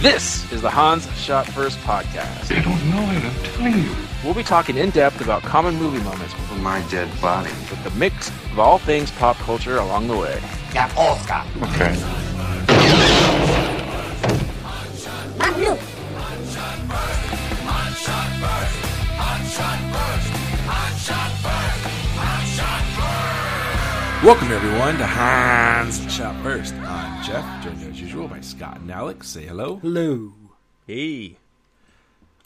This is the Hans Shot First podcast. They don't know it, I'm telling you. We'll be talking in depth about common movie moments For my dead body. with the mix of all things pop culture along the way. Yeah, all Scott. Okay. Welcome everyone to Hans Shot First. I'm Jeff, joined as usual by Scott and Alex. Say hello. Hello. Hey.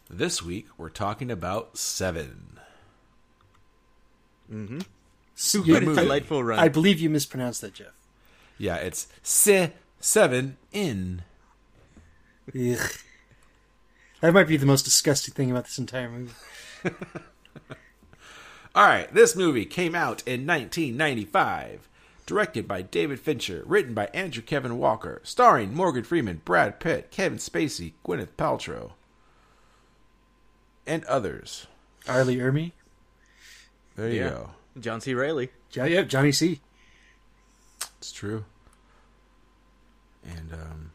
This week we're talking about Seven. Mm-hmm. Super What a delightful run. I believe you mispronounced that, Jeff. Yeah, it's Se Seven in. Ugh. That might be the most disgusting thing about this entire movie. All right, this movie came out in 1995, directed by David Fincher, written by Andrew Kevin Walker, starring Morgan Freeman, Brad Pitt, Kevin Spacey, Gwyneth Paltrow, and others. R. Lee Ermey. There you Yeah. go. John C. Reilly. Jo- yeah, Johnny C. It's true. And um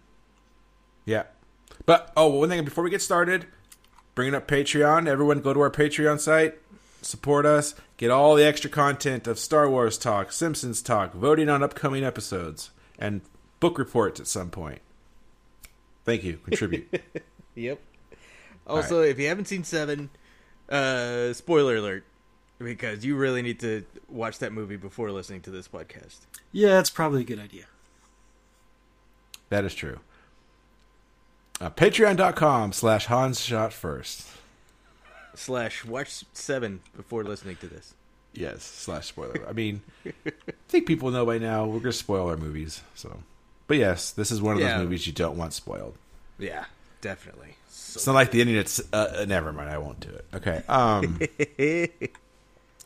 yeah. But oh, one thing before we get started, bringing up Patreon, everyone go to our Patreon site, support us, get all the extra content of Star Wars talk, Simpsons talk, voting on upcoming episodes, and book reports at some point. Thank you. Contribute. Yep. Also, if you haven't seen Seven, uh, spoiler alert, because you really need to watch that movie before listening to this podcast. Yeah, that's probably a good idea. that is true. Uh, Patreon.com slash Hans Shot First. Slash watch Seven before listening to this. Yes, slash spoiler. I mean, I think people know by now we're going to spoil our movies. So, but yes, this is one of Yeah. those movies you don't want spoiled. Yeah, definitely. So, It's not like the ending. It's uh, uh, never mind. I won't do it. Okay. Um,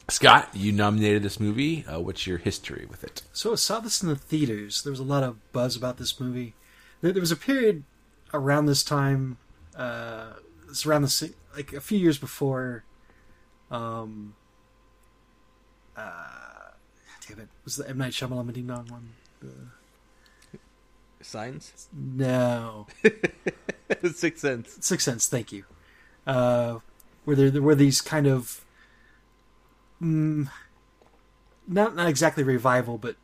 Scott, you nominated this movie. Uh, what's your history with it? So I saw this in the theaters. There was a lot of buzz about this movie. There, there was a period around this time, uh, it's around the si- like a few years before. Um. Uh, damn it! Was the M Night Shyamalan Ding Dong one? The... Signs. No. Sixth Sense. Sixth Sense, thank you. Uh, where there, there were these kind of, mm, not not exactly revival, but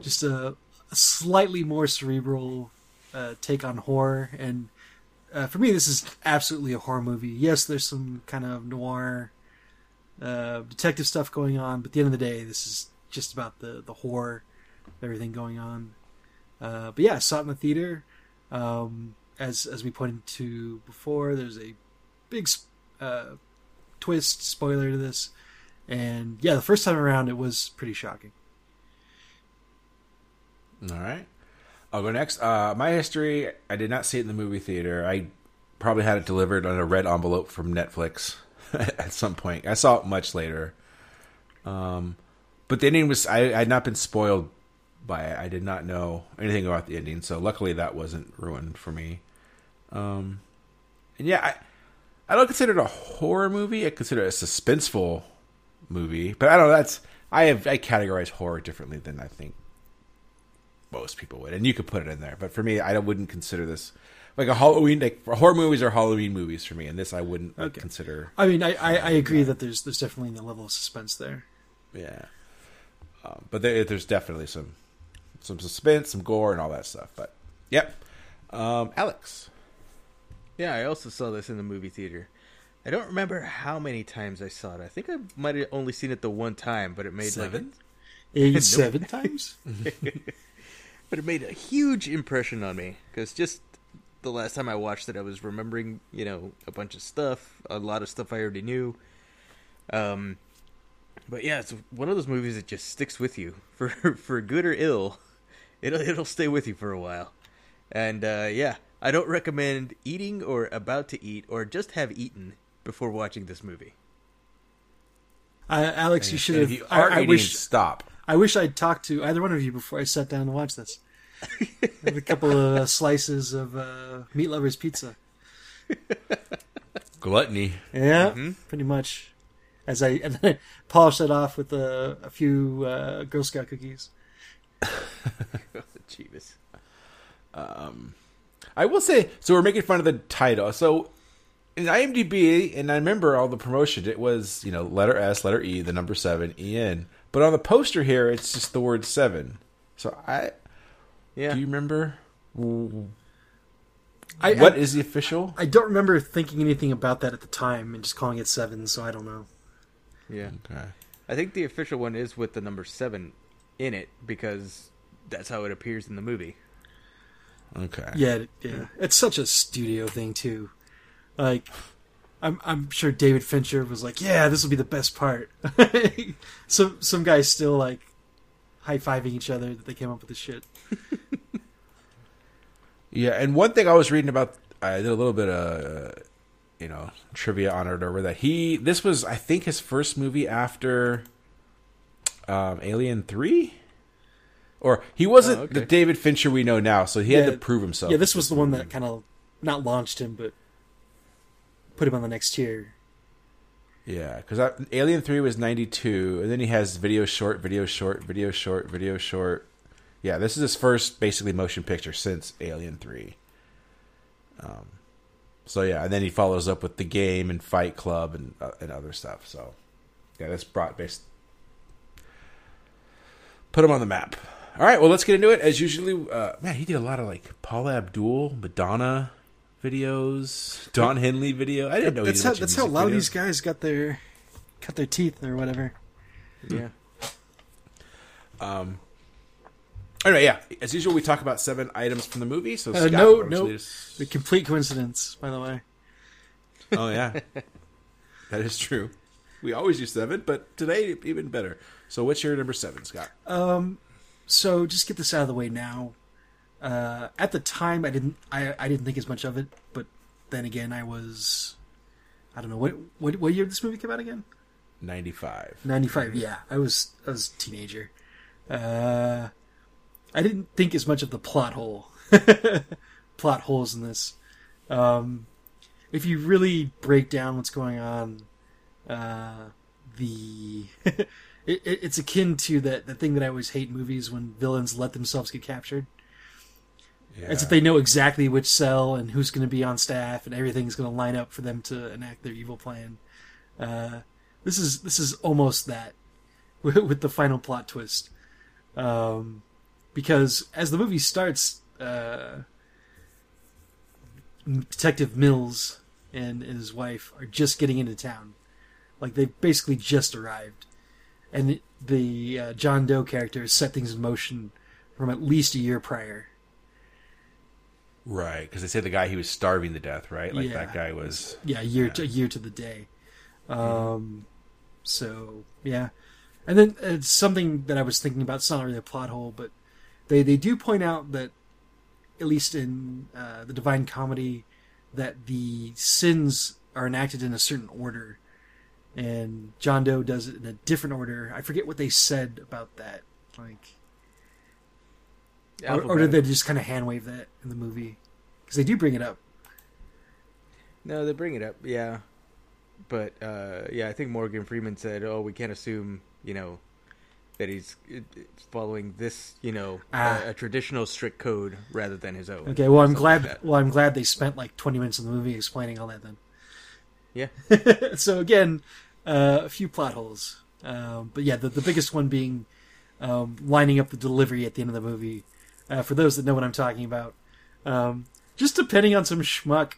just a, a slightly more cerebral uh, take on horror. And uh, for me, this is absolutely a horror movie. Yes, there's some kind of noir, uh, detective stuff going on, but at the end of the day, this is just about the the horror, everything going on. Uh, but yeah, I saw it in the theater. Um, as as we pointed to before, there's a big uh, twist spoiler to this, and yeah, the first time around it was pretty shocking. All right. I'll go next. Uh, my history. I did not see it in the movie theater. I probably had it delivered on a red envelope from Netflix at some point. I saw it much later. Um, but the ending was. I, I had not been spoiled by it. I did not know anything about the ending, so luckily that wasn't ruined for me. Um, and yeah, I I don't consider it a horror movie. I consider it a suspenseful movie. But I don't know. That's I have I categorize horror differently than I think most people would, and you could put it in there. But for me, I wouldn't consider this like a Halloween. Like horror movies are Halloween movies for me, and this I wouldn't like, Okay. consider. I mean, I, I, I agree that there's there's definitely a level of suspense there. Yeah, um, but there, there's definitely some some suspense, some gore, and all that stuff. But yep, um, Alex. Yeah, I also saw this in the movie theater. I don't remember how many times I saw it. I think I might have only seen it the one time, but it made like Seven? Times. but it made a huge impression on me because just the last time I watched it, I was remembering, you know, a bunch of stuff, a lot of stuff I already knew. Um, but yeah, it's one of those movies that just sticks with you for for good or ill. It'll it'll stay with you for a while, and uh, yeah, I don't recommend eating or about to eat or just have eaten before watching this movie. I, Alex, you should have. you I, are I eating, wish stop. I wish I'd talked to either one of you before I sat down to watch this. Have a couple of uh, slices of uh, meat lovers pizza. Gluttony. Yeah, Mm-hmm. pretty much. As I and then I polished it off with a, a few uh, Girl Scout cookies. Jeebus. I I will say, so we're making fun of the title. So in IMDb, and I remember all the promotion, it was you know letter S, letter E, the number seven, E N. But on the poster here, it's just the word seven. So I Yeah. do you remember I, what I, is the official? I don't remember thinking anything about that at the time and just calling it seven, so I don't know. yeah. Okay. I think the official one is with the number seven in it because that's how it appears in the movie. Okay. Yeah, yeah. It's such a studio thing too. Like, I'm I'm sure David Fincher was like, "Yeah, this will be the best part." some some guys still like high fiving each other that they came up with this shit. Yeah, and one thing I was reading about, I did a little bit of, uh, you know, trivia on it over that he. This was, I think, his first movie after um, Alien Three, or he wasn't Oh, okay. the David Fincher we know now, so he had to prove himself. Yeah, this was the one that kind of not launched him, but put him on the next tier. Yeah, because Alien Three was ninety two, and then he has video short, video short, video short, video short. Yeah, this is his first basically motion picture since Alien Three. Um, so yeah, and then he follows up with the game and Fight Club and uh, and other stuff. So yeah, this brought based put him on the map. All right, well let's get into it. As usually, uh, man, he did a lot of like Paula Abdul, Madonna videos, Don Henley video. I didn't know he that's did how that's how a music lot of these guys got their cut their teeth or whatever. Yeah. Um. Anyway, yeah. As usual, we talk about seven items from the movie. So Uh, Scott, no, why don't you no. lead us- The complete coincidence, by the way. Oh yeah, that is true. We always use seven, but today even better. So, what's your number seven, Scott? Um, so just get this out of the way now. Uh, at the time, I didn't I, I didn't think as much of it, but then again, I was I don't know what what what year did this movie came out again? Ninety-five. Ninety five. Yeah, I was I was a teenager. Uh, I didn't think as much of the plot hole, plot holes in this. Um, if you really break down what's going on, uh, the it, it, it's akin to that the thing that I always hate in movies when villains let themselves get captured. Yeah. As if they know exactly which cell and who's going to be on staff and everything's going to line up for them to enact their evil plan. Uh, this is this is almost that with, the final plot twist, um, because as the movie starts, uh, Detective Mills and his wife are just getting into town, like they basically just arrived, and the uh, John Doe character has set things in motion from at least a year prior. Right because they say the guy he was starving to death, right? Like Yeah. that guy was. yeah, year to, a year to the day. Um, so yeah, and then it's something that I was thinking about. It's not really a plot hole, but they they do point out that at least in uh, the Divine Comedy, that the sins are enacted in a certain order, and John Doe does it in a different order. I forget what they said about that, like. Or, or did they just kind of hand wave that in the movie? Because they do bring it up. No, they bring it up, yeah. But uh, yeah, I think Morgan Freeman said, "Oh, we can't assume, you know, that he's following this, you know, Ah. a, a traditional strict code rather than his own." Okay, well, I'm glad. like well, I'm glad they spent like 20 minutes in the movie explaining all that. Then, Yeah, so again, uh, a few plot holes, um, but yeah, the, the biggest one being um, lining up the delivery at the end of the movie. Uh, for those that know what I'm talking about, um, just depending on some schmuck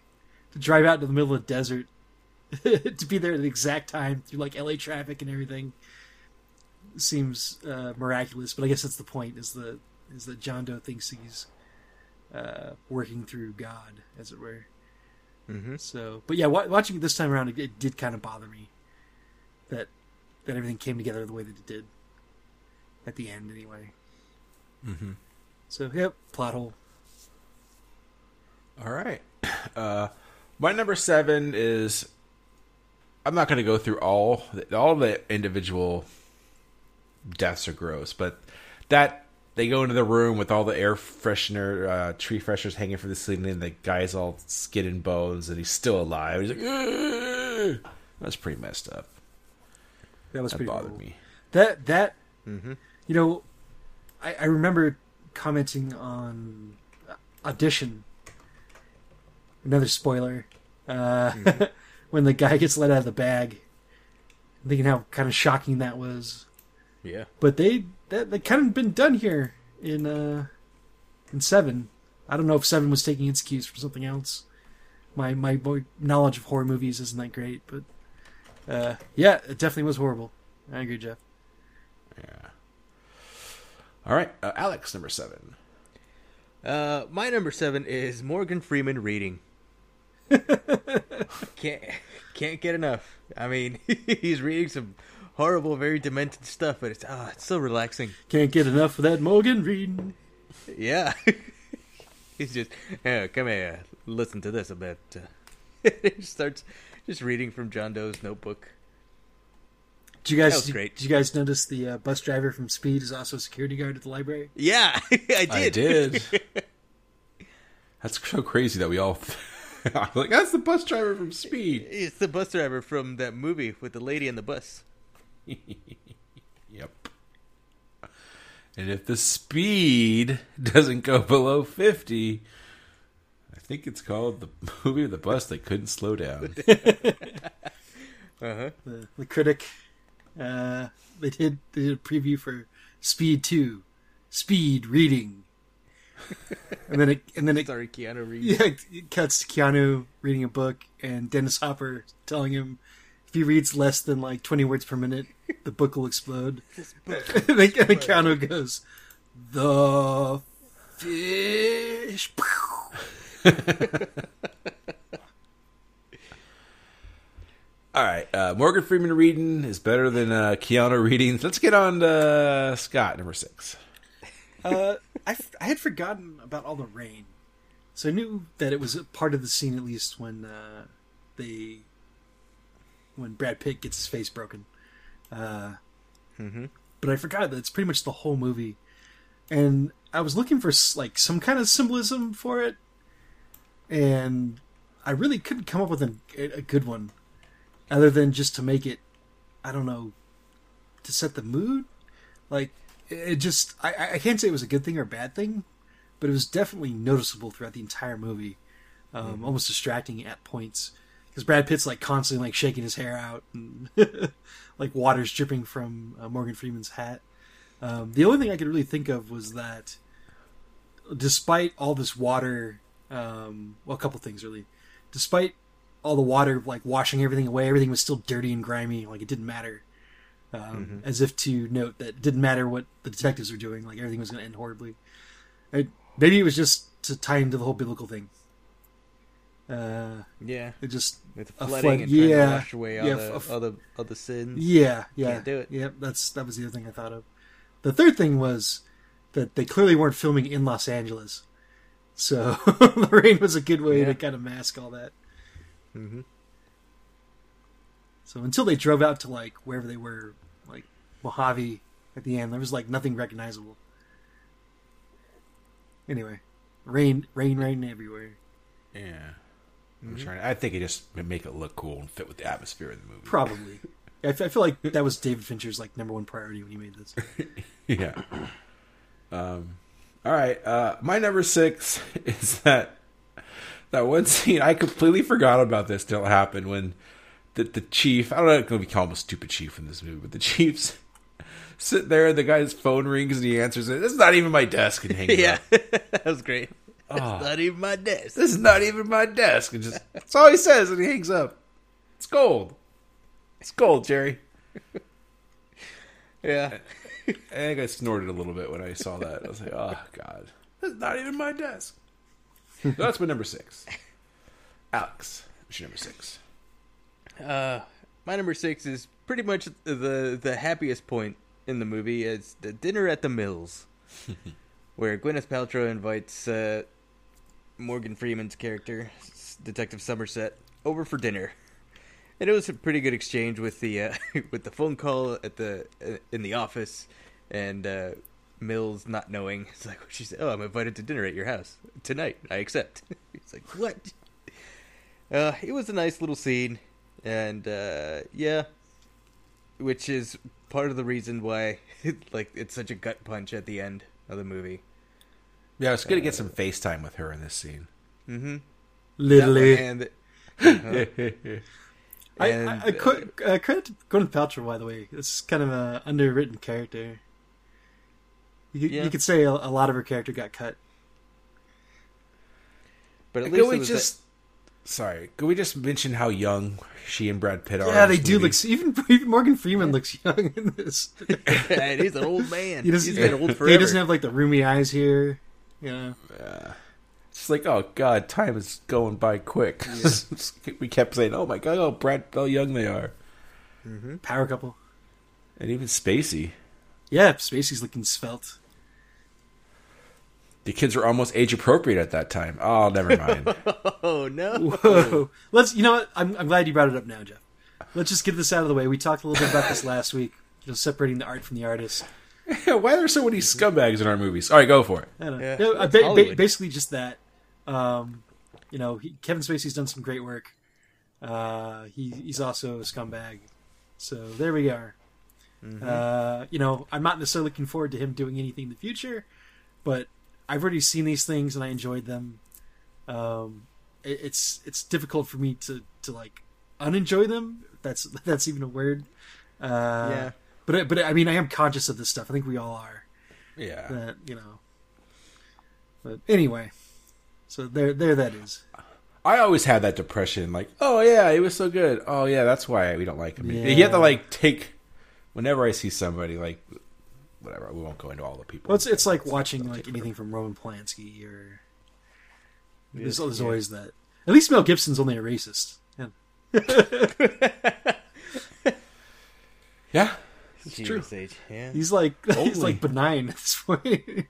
to drive out to the middle of the desert to be there at the exact time through like LA traffic and everything seems uh, miraculous. But I guess that's the point: is the is that John Doe thinks he's uh, working through God, as it were. hmm So, but yeah, wa- watching it this time around, it, it did kind of bother me that that everything came together the way that it did at the end, anyway. Mm-hmm. So, yep, plot hole. All right. Uh, my number seven is. I'm not going to go through all all the individual deaths are gross, but that they go into the room with all the air freshener, uh, tree fresheners hanging from the ceiling, and the guy's all skin and bones, and he's still alive. He's like, "Ugh." that's pretty messed up. That was That pretty bothered cool. me. That that hmm you know, I, I remember commenting on Audition another spoiler. Uh, when the guy gets let out of the bag, thinking how kind of shocking that was. Yeah. But they that they kind of been done here in uh in seven. I don't know if seven was taking its cues from something else. My my boy knowledge of horror movies isn't that great, but uh, yeah, it definitely was horrible. I agree, Jeff. Yeah. All right, uh, Alex, number seven. Uh, my number seven is Morgan Freeman reading. can't can't get enough. I mean, he's reading some horrible, very demented stuff, but it's ah, it's so relaxing. Can't get enough of that Morgan reading. Yeah, he's just yeah, come here, listen to this a bit. Uh, he starts just reading from John Doe's notebook. Did you guys That was did, great. did you guys notice the uh, bus driver from Speed is also a security guard at the library? Yeah, I did. I did. That's so crazy that we all. I'm like, that's the bus driver from Speed. It's the bus driver from that movie with the lady in the bus. Yep. And if the speed doesn't go below 50, I think it's called the movie of the bus that couldn't slow down. Uh huh. The, the critic, uh, they did they did a preview for Speed Two, Speed reading, and then it and then it Sorry, Keanu Reeves. yeah it cuts to Keanu reading a book and Dennis Hopper telling him if he reads less than like twenty words per minute, the book will explode. Book. and Keanu goes, "The fish." All right. Uh, Morgan Freeman reading is better than uh, Keanu reading. Let's get on to Scott, number six. Uh, I, f- I had forgotten about all the rain, so I knew that it was a part of the scene at least when uh, they when Brad Pitt gets his face broken. Uh, Mm-hmm. But I forgot that it's pretty much the whole movie, and I was looking for like some kind of symbolism for it, and I really couldn't come up with a, a good one, other than just to make it, I don't know, to set the mood. Like it just, I, I can't say it was a good thing or a bad thing, but it was definitely noticeable throughout the entire movie, um, almost distracting at points. Because Brad Pitt's like constantly like shaking his hair out, and like water's dripping from uh, Morgan Freeman's hat. Um, the only thing I could really think of was that, despite all this water, um, well, a couple things really, despite all the water like washing everything away, everything was still dirty and grimy. Like it didn't matter. Um, As if to note that it didn't matter what the detectives were doing. Like everything was going to end horribly. It, maybe it was just to tie into the whole biblical thing. Uh, Yeah. it just With A flooding flood- and trying yeah. to wash away all Yeah, the f- all the all the sins. Yeah, yeah, Can't do it. Yeah, that's that was the other thing I thought of. The third thing was that they clearly weren't filming in Los Angeles, so the rain was a good way Yeah. to kind of mask all that. Mhm. So until they drove out to like wherever they were, like Mojave at the end, there was like nothing recognizable. Anyway, rain, rain, rain everywhere. Yeah. I'm trying. I think it just make it look cool and fit with the atmosphere of the movie. Probably. I f- I feel like that was David Fincher's like number one priority when he made this. yeah. Um. All right. Uh, my number six is that that one scene I completely forgot about this till it happened when the the chief. I don't know if we call him a stupid chief in this movie, but the chief's sit there and the guy's phone rings and he answers it. This is not even my desk and hangs Yeah, that was great. Oh. It's ah. not even my desk. This is not even my desk. And just that's all he says and he hangs up. It's gold. It's gold, Jerry. Yeah, I think I snorted a little bit when I saw that. I was like, oh, God. That's not even my desk. So that's my number six. Alex, what's your number six? uh, my number six is pretty much the the happiest point in the movie. It's the dinner at the Mills, where Gwyneth Paltrow invites uh, Morgan Freeman's character, Detective Somerset, over for dinner. And it was a pretty good exchange with the uh, with the phone call at the uh, in the office, and uh, Mills not knowing. It's like she said, "Oh, I'm invited to dinner at your house tonight. I accept." He's like, "What?" Uh, it was a nice little scene, and uh, yeah, which is part of the reason why like it's such a gut punch at the end of the movie. Yeah, it's good to get some FaceTime with her in this scene. Mm-hmm. Literally. and I, And, I, I could, uh, credit to Gwyneth Paltrow, by the way. This is kind of an underwritten character. You, could- Yeah. you could say a, a lot of her character got cut. but at Could least we it was just? Sorry, could we just mention how young she and Brad Pitt are? Yeah, they do movie? look. Even, even Morgan Freeman looks young in this. that. he's an old man. He doesn't, he's been old he doesn't have like the rheumy eyes here. Yeah. It's like, oh god, time is going by quick. we kept saying, oh my god, oh Brad, how young they are, mm-hmm. Power couple. and even Spacey. Yeah, Spacey's looking svelte. The kids were almost age appropriate at that time. Oh, never mind. oh no. Whoa. Let's. You know what? I'm, I'm glad you brought it up now, Jeff. Let's just get this out of the way. We talked a little bit about this last week. You know, separating the art from the artist. Why are there so many scumbags in our movies? All right, go for it. I don't know. Yeah, No, uh, ba- ba- basically just that. Um, you know, he, Kevin Spacey's done some great work. Uh, he, he's also a scumbag. So there we are. Mm-hmm. Uh, you know, I'm not necessarily looking forward to him doing anything in the future, but I've already seen these things and I enjoyed them. Um, it, it's it's difficult for me to to like unenjoy them. That's that's even a word. Uh, Yeah. But but I mean, I am conscious of this stuff. I think we all are Yeah. that you know. But anyway, so there, there that is. I always had that depression, like, oh yeah, he was so good. Oh yeah, that's why we don't like him. You have to like take. Whenever I see somebody, like, whatever, we won't go into all the people. Well, it's it's like watching like anything from Roman Polanski or. There's, there's yeah. always that. At least Mel Gibson's only a racist. Yeah. yeah, true. Age. Yeah. He's like he's like benign at this point.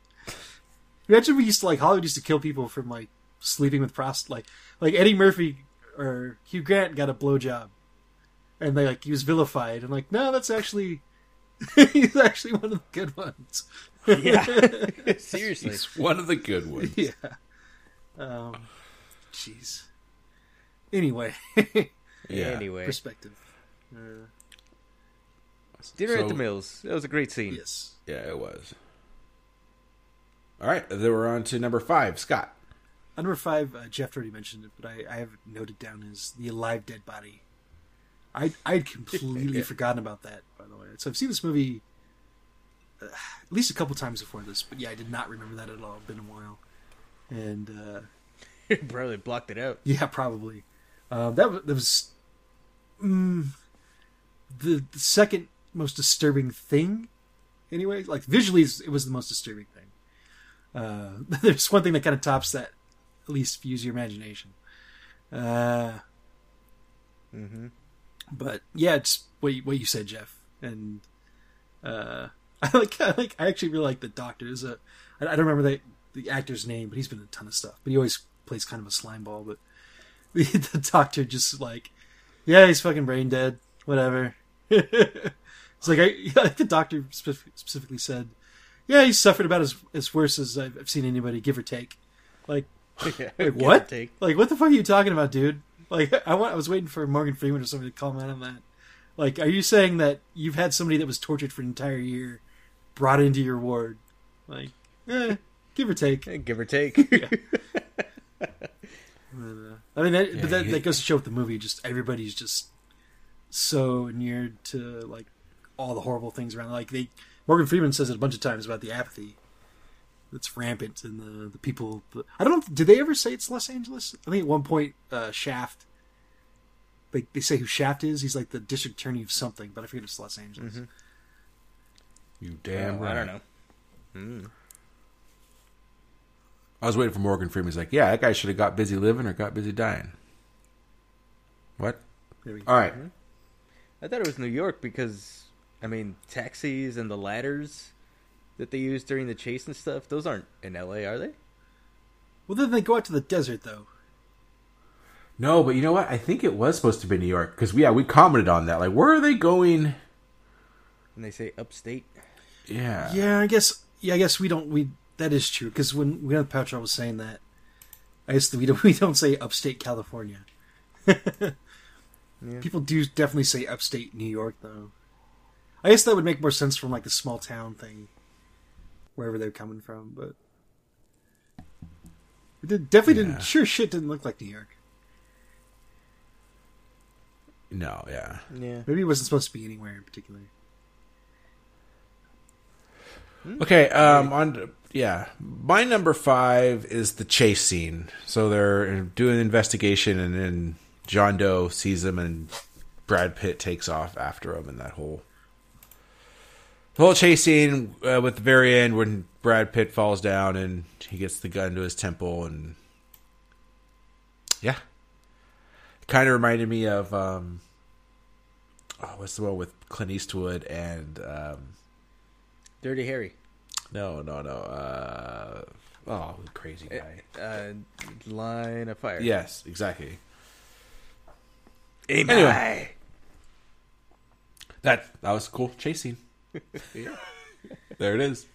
Imagine we used to like Hollywood used to kill people from like sleeping with prost like like Eddie Murphy or Hugh Grant got a blowjob, and they like he was vilified and like no that's actually he's actually one of the good ones. yeah. Seriously. he's one of the good ones. yeah. Um. Jeez. Anyway, Yeah. Anyway, perspective. Uh, dinner So- at the Mills. That was a great scene. yes. Yeah, it was. All right, then we're on to number five, Scott. Uh, Number five, uh, Jeff already mentioned it, but I, I have it noted down as the alive dead body. I I'd completely forgotten about that, by the way. So I've seen this movie uh, at least a couple times before this, but yeah, I did not remember that at all. It's been a while, and uh, Probably blocked it out. yeah, probably uh, that was, that was mm, the, the second most disturbing thing. Anyway, like visually, it was the most disturbing thing. Uh, there's one thing that kind of tops that, at least use your imagination. Uh, Mm-hmm. But yeah, it's what you, what you said, Jeff, and uh, I like I like I actually really like the Doctor. Is a I, I don't remember the the actor's name, but he's been in a ton of stuff. But he always plays kind of a slime ball. But the, the Doctor just like, yeah, he's fucking brain dead. Whatever. it's like I, think the Doctor specif- specifically said, yeah, he's suffered about as as worse as I've, I've seen anybody, give or take. Like yeah. Wait, what? Take. like, what the fuck are you talking about, dude? Like, I want, I was waiting for Morgan Freeman or somebody to comment on that. Like, are you saying that you've had somebody that was tortured for an entire year brought into your ward? Like, eh, give or take. Eh, Give or take. I mean, that, but that, you- that goes to show with the movie. Just everybody's just so inured to like all the horrible things around. Like they, Morgan Freeman says it a bunch of times about the apathy that's rampant and the the people. I don't know. Did they ever say it's Los Angeles? I think at one point, uh, Shaft. They, they say who Shaft is. He's like the district attorney of something, but I forget it's Los Angeles. You damn Oh, right. I don't know. Mm. I was waiting for Morgan Freeman. He's like, yeah, that guy should have got busy living or got busy dying. What? There we go. All right. I thought it was New York because, I mean, taxis and the ladders that they use during the chase and stuff, those aren't in LA, are they? Well, then they go out to the desert though. No, but you know what? I think it was supposed to be New York because yeah, we commented on that. Like, where are they going? And they say upstate. Yeah. Yeah, I guess. Yeah, I guess we don't. We that is true because when we Gwyneth Paltrow was saying that, I guess we don't. We don't say upstate California. People do definitely say upstate New York though. I guess that would make more sense from like the small town thing, wherever they're coming from, but it definitely yeah. didn't. Sure, shit didn't look like New York. No, yeah, yeah. Maybe it wasn't supposed to be anywhere in particular. Hmm. Okay, um, on yeah, my number five is the chase scene. So they're doing an investigation, and then John Doe sees them, and Brad Pitt takes off after him, and that whole the whole chase scene uh, with the very end when Brad Pitt falls down and he gets the gun to his temple, and yeah, kind of reminded me of um, oh, what's the one with Clint Eastwood and um, Dirty Harry. no, no, no. Uh, oh, crazy guy. Uh, line of fire. Yes, exactly. Anyway. That that was cool chase scene. there it is.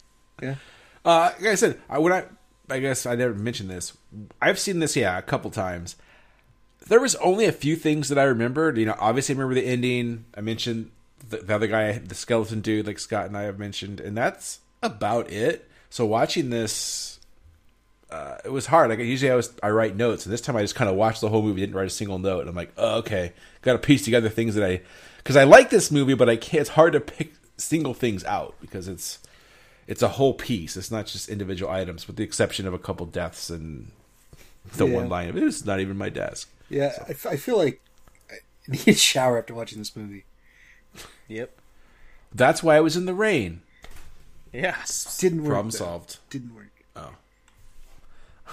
Yeah. Uh, like I said, I when I I guess I never mentioned this. I've seen this yeah a couple times. There was only a few things that I remembered. You know, obviously I remember the ending. I mentioned the, the other guy, the skeleton dude, like Scott and I have mentioned, and that's about it. So watching this, uh, it was hard. Like usually I was I write notes, and this time I just kind of watched the whole movie, didn't write a single note. And I'm like, oh, okay, got to piece together things that I because I like this movie, but I can't. It's hard to pick single things out because it's it's a whole piece. It's not just individual items, with the exception of a couple deaths and the Yeah. one line of it was not even my desk. Yeah, I f I I, feel like I need a shower after watching this movie. Yep. That's why I was in the rain. Yeah. Didn't work. Problem though. solved. Didn't work. Oh.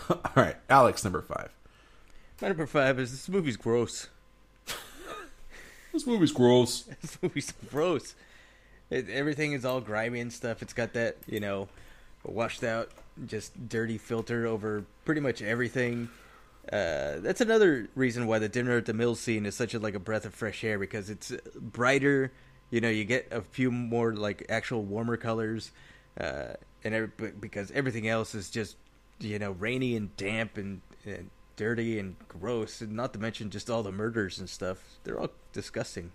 All right, Alex, number five. My number five is this movie's gross. This movie's gross. This movie's gross. It, everything is all grimy and stuff. It's got that, you know, washed out, just dirty filter over pretty much everything. Uh, that's another reason why the dinner at the mill scene is such a like a breath of fresh air because it's brighter. You know, you get a few more like actual warmer colors, uh, and every, because everything else is just you know rainy and damp and, and dirty and gross, and not to mention just all the murders and stuff. They're all disgusting.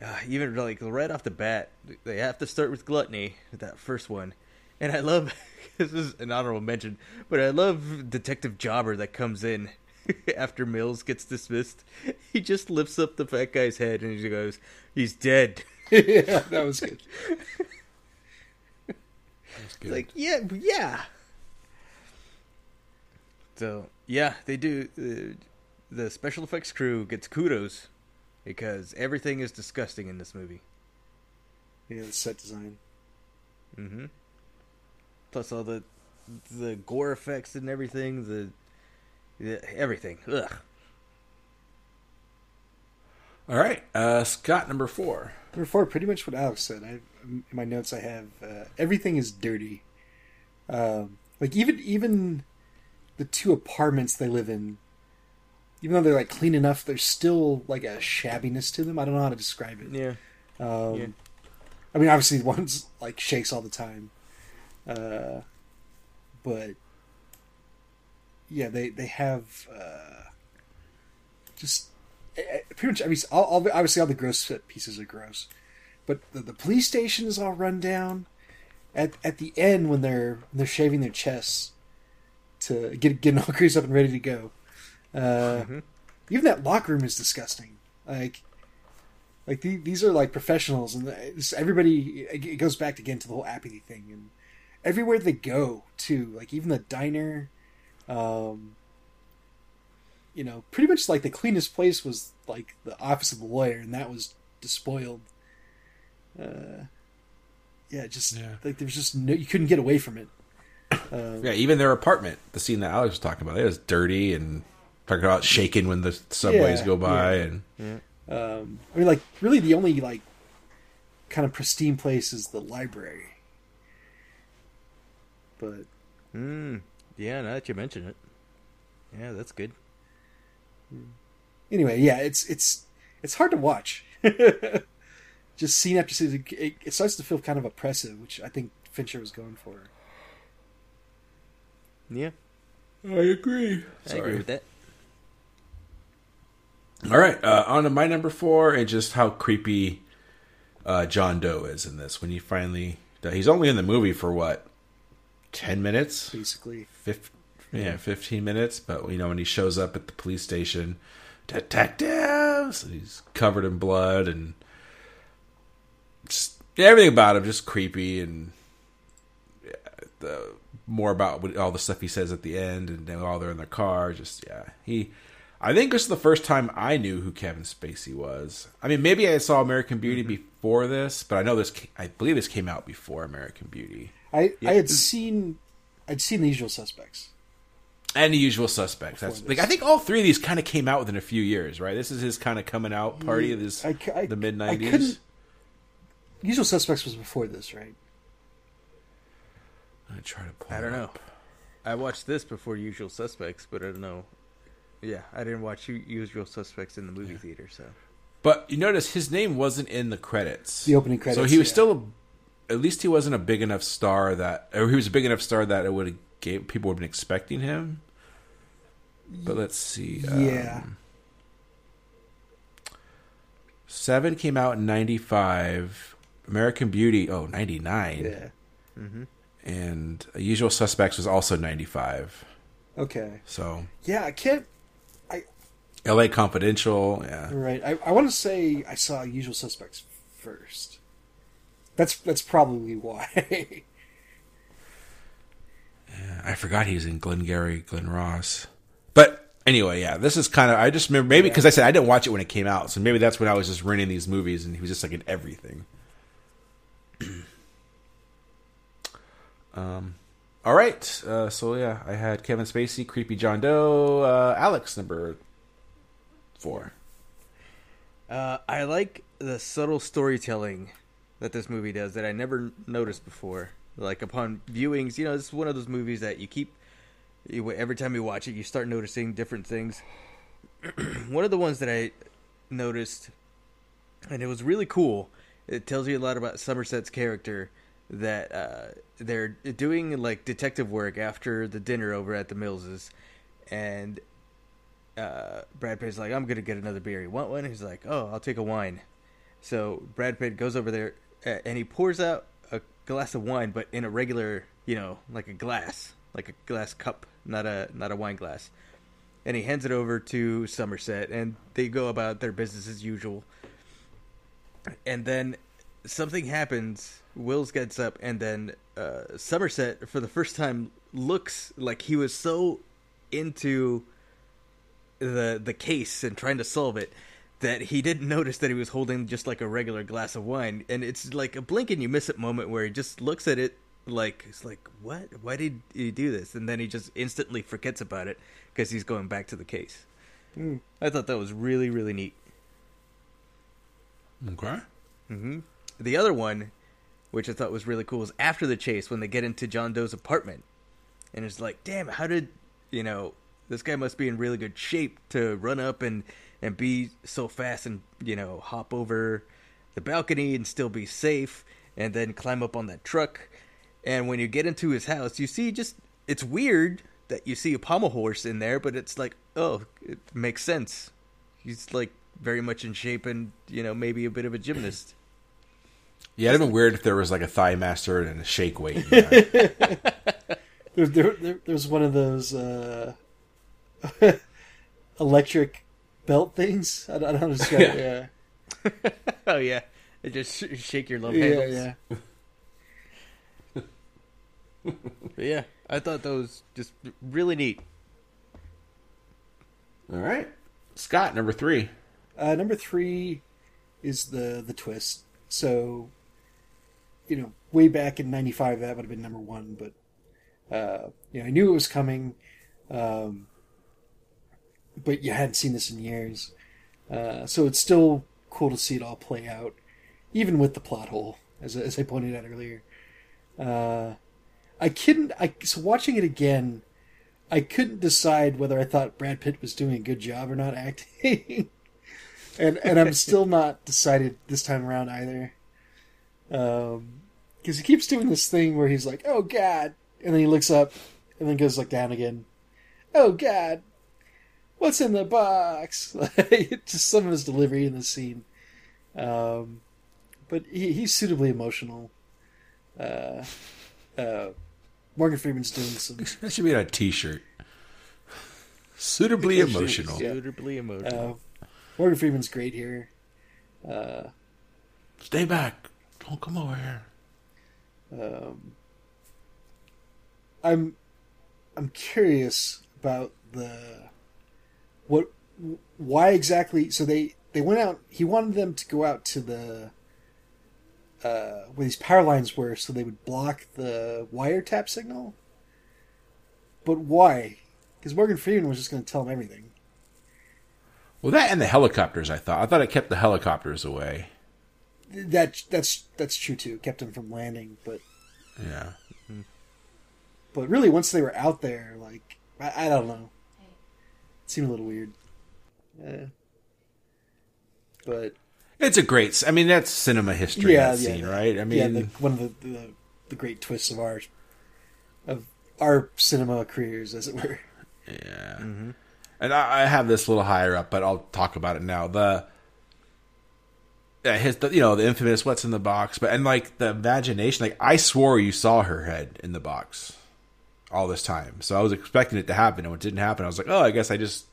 Uh, even like right off the bat, they have to start with gluttony, that first one. And I love this is an honorable mention, but I love Detective Jobber that comes in after Mills gets dismissed. He just lifts up the fat guy's head and he goes, "He's dead." yeah, that was good. That's good. Like, yeah, yeah. So yeah, they do. Uh, the special effects crew gets kudos because everything is disgusting in this movie. Yeah, the set design. Mm-hmm. Plus all the the gore effects and everything, the, the everything. Ugh. All right, uh, Scott, number four. Number four, pretty much what Alex said. I, in my notes, I have uh, everything is dirty. Um, like even even the two apartments they live in, even though they're like clean enough, there's still like a shabbiness to them. I don't know how to describe it. Yeah. Um, Yeah. I mean, obviously, one's like shakes all the time, uh, but yeah, they they have uh, just eh, eh, pretty much. I mean, all, all the, obviously all the gross pieces are gross, but the, the police station is all run down. At at the end, when they're when they're shaving their chests to get getting all greased up and ready to go, uh, even that locker room is disgusting. Like like the, these are like professionals and everybody it goes back again to the whole apathy thing and everywhere they go too like even the diner um you know pretty much like the cleanest place was like the office of the lawyer and that was despoiled uh yeah just Yeah. like there's just no you couldn't get away from it um, Yeah, even their apartment, the scene that Alex was talking about, it was dirty and talking about shaking when the subways Yeah, go by, yeah. and Um, I mean, like, really, the only like kind of pristine place is the library. But Mm. Yeah. Now that you mention it, yeah, that's good. anyway, yeah, it's it's it's hard to watch. Just scene after scene, it, it starts to feel kind of oppressive, which I think Fincher was going for. Yeah, I agree. I agree with that. All right, uh, on to my number four, and just how creepy uh, John Doe is in this. When you finally, he's only in the movie for what, ten minutes, Basically, Fif- yeah, fifteen minutes. But you know, when he shows up at the police station, detectives. He's covered in blood and just everything about him just creepy and yeah, the more about what, all the stuff he says at the end and then while they're in their car. Just yeah, he. I think this is the first time I knew who Kevin Spacey was. I mean, maybe I saw American Beauty mm-hmm. before this, but I know this. I believe this came out before American Beauty I I had seen I'd seen The Usual Suspects. and The Usual Suspects. That's Before like. I think all three of these kind of came out within a few years, right? This is his kind of coming out party of this I c- I- the mid I couldn't- nineties. Usual Suspects was before this, right? I try to pull. I don't it know. I watched this before Usual Suspects, but I don't know. Yeah, I didn't watch U- Usual Suspects in the movie theater, so But you notice his name wasn't in the credits. The opening credits, So he was yeah. still, at least he wasn't a big enough star that, or he was a big enough star that it would have gave people would have been expecting him. But let's see. Yeah. um, Seven came out in '95. American Beauty, oh, 99. Yeah. And Usual Suspects was also 95. Okay. So Yeah, I can't. L.A. Confidential, yeah. Right. I, I want to say I saw Usual Suspects first. That's that's probably why. I forgot he was in Glengarry Glen Ross. But anyway, yeah, this is kind of I just remember maybe because I said I didn't watch it when it came out, so maybe that's when I was just renting these movies and he was just like in everything. um, all right, uh, so yeah, I had Kevin Spacey, creepy John Doe, uh, Alex number four. Uh, I like the subtle storytelling that this movie does that I never noticed before. Like upon viewings, you know, it's one of those movies that you keep you, every time you watch it, you start noticing different things. one of the ones that I noticed, and it was really cool. It tells you a lot about Somerset's character. That uh, they're doing like detective work after the dinner over at the Millses, and uh, Brad Pitt's like, I'm gonna get another beer. You want one? He's like, Oh, I'll take a wine. So Brad Pitt goes over there uh, and he pours out a glass of wine, but in a regular, you know, like a glass, like a glass cup, not a not a wine glass. And he hands it over to Somerset, and they go about their business as usual. And then something happens. Wills gets up, and then uh, Somerset, for the first time, looks like he was so into the the case and trying to solve it that he didn't notice that he was holding just like a regular glass of wine. And it's like a blink and you miss it moment where he just looks at it like it's like what? Why did he do this? And then he just instantly forgets about it because he's going back to the case. Hmm. I thought that was really really neat. Okay. Mm-hmm. the other one which i thought was really cool is after the chase when they get into john doe's apartment. And it's like damn how did you know this guy must be in really good shape to run up and and be so fast and you know hop over the balcony and still be safe and then climb up on that truck and when you get into his house you see just it's weird that you see a pommel horse in there but it's like oh it makes sense he's like very much in shape and you know maybe a bit of a gymnast Yeah, it'd have been weird if there was like a thigh master and a shake weight. in there. There, there, there, there's one of those uh, electric belt things. I don't, I don't know how to describe it. Yeah. oh yeah it just sh- shake your love Yeah, handles yeah. But yeah i thought that was just really neat All right, Scott number three. Uh, number three is the the twist. So, you know, way back in '95, that would have been number one. But uh, you know, I knew it was coming, um, but you hadn't seen this in years. Uh, so it's still cool to see it all play out, even with the plot hole, as as I pointed out earlier. Uh, I couldn't. I so watching it again. I couldn't decide whether I thought Brad Pitt was doing a good job or not acting. and and I'm still not decided this time around either. Um, because he keeps doing this thing where he's like, "Oh God," and then he looks up, and then goes like down again. Oh God, what's in the box? Just some of his delivery in the scene. Um, but he, he's suitably emotional. Uh, uh, Morgan Freeman's doing some That should be on a T-shirt. Suitably emotional. Yeah. Suitably emotional. Uh, Morgan Freeman's great here. Stay back. Don't come over here. Um, I'm I'm curious about the what why exactly. So they they went out. He wanted them to go out to the uh, where these power lines were, so they would block the wiretap signal. But why? Because Morgan Freeman was just going to tell him everything. Well, that and the helicopters. I thought. I thought it kept the helicopters away. That that's that's true too. Kept him from landing, but Yeah. but really once they were out there, like I, I don't know, it seemed a little weird. Yeah. But It's a great. I mean, that's cinema history. yeah, that yeah, scene, the- right? I mean, yeah, the, one of the, the the great twists of our of our cinema careers, as it were. Yeah. Mm-hmm. And I, I have this a little higher up, but I'll talk about it now. The yeah, his the, you know the infamous what's in the box, but and like the imagination, like I swore you saw her head in the box all this time, so I was expecting it to happen, and when it didn't happen, I was like, oh, I guess I just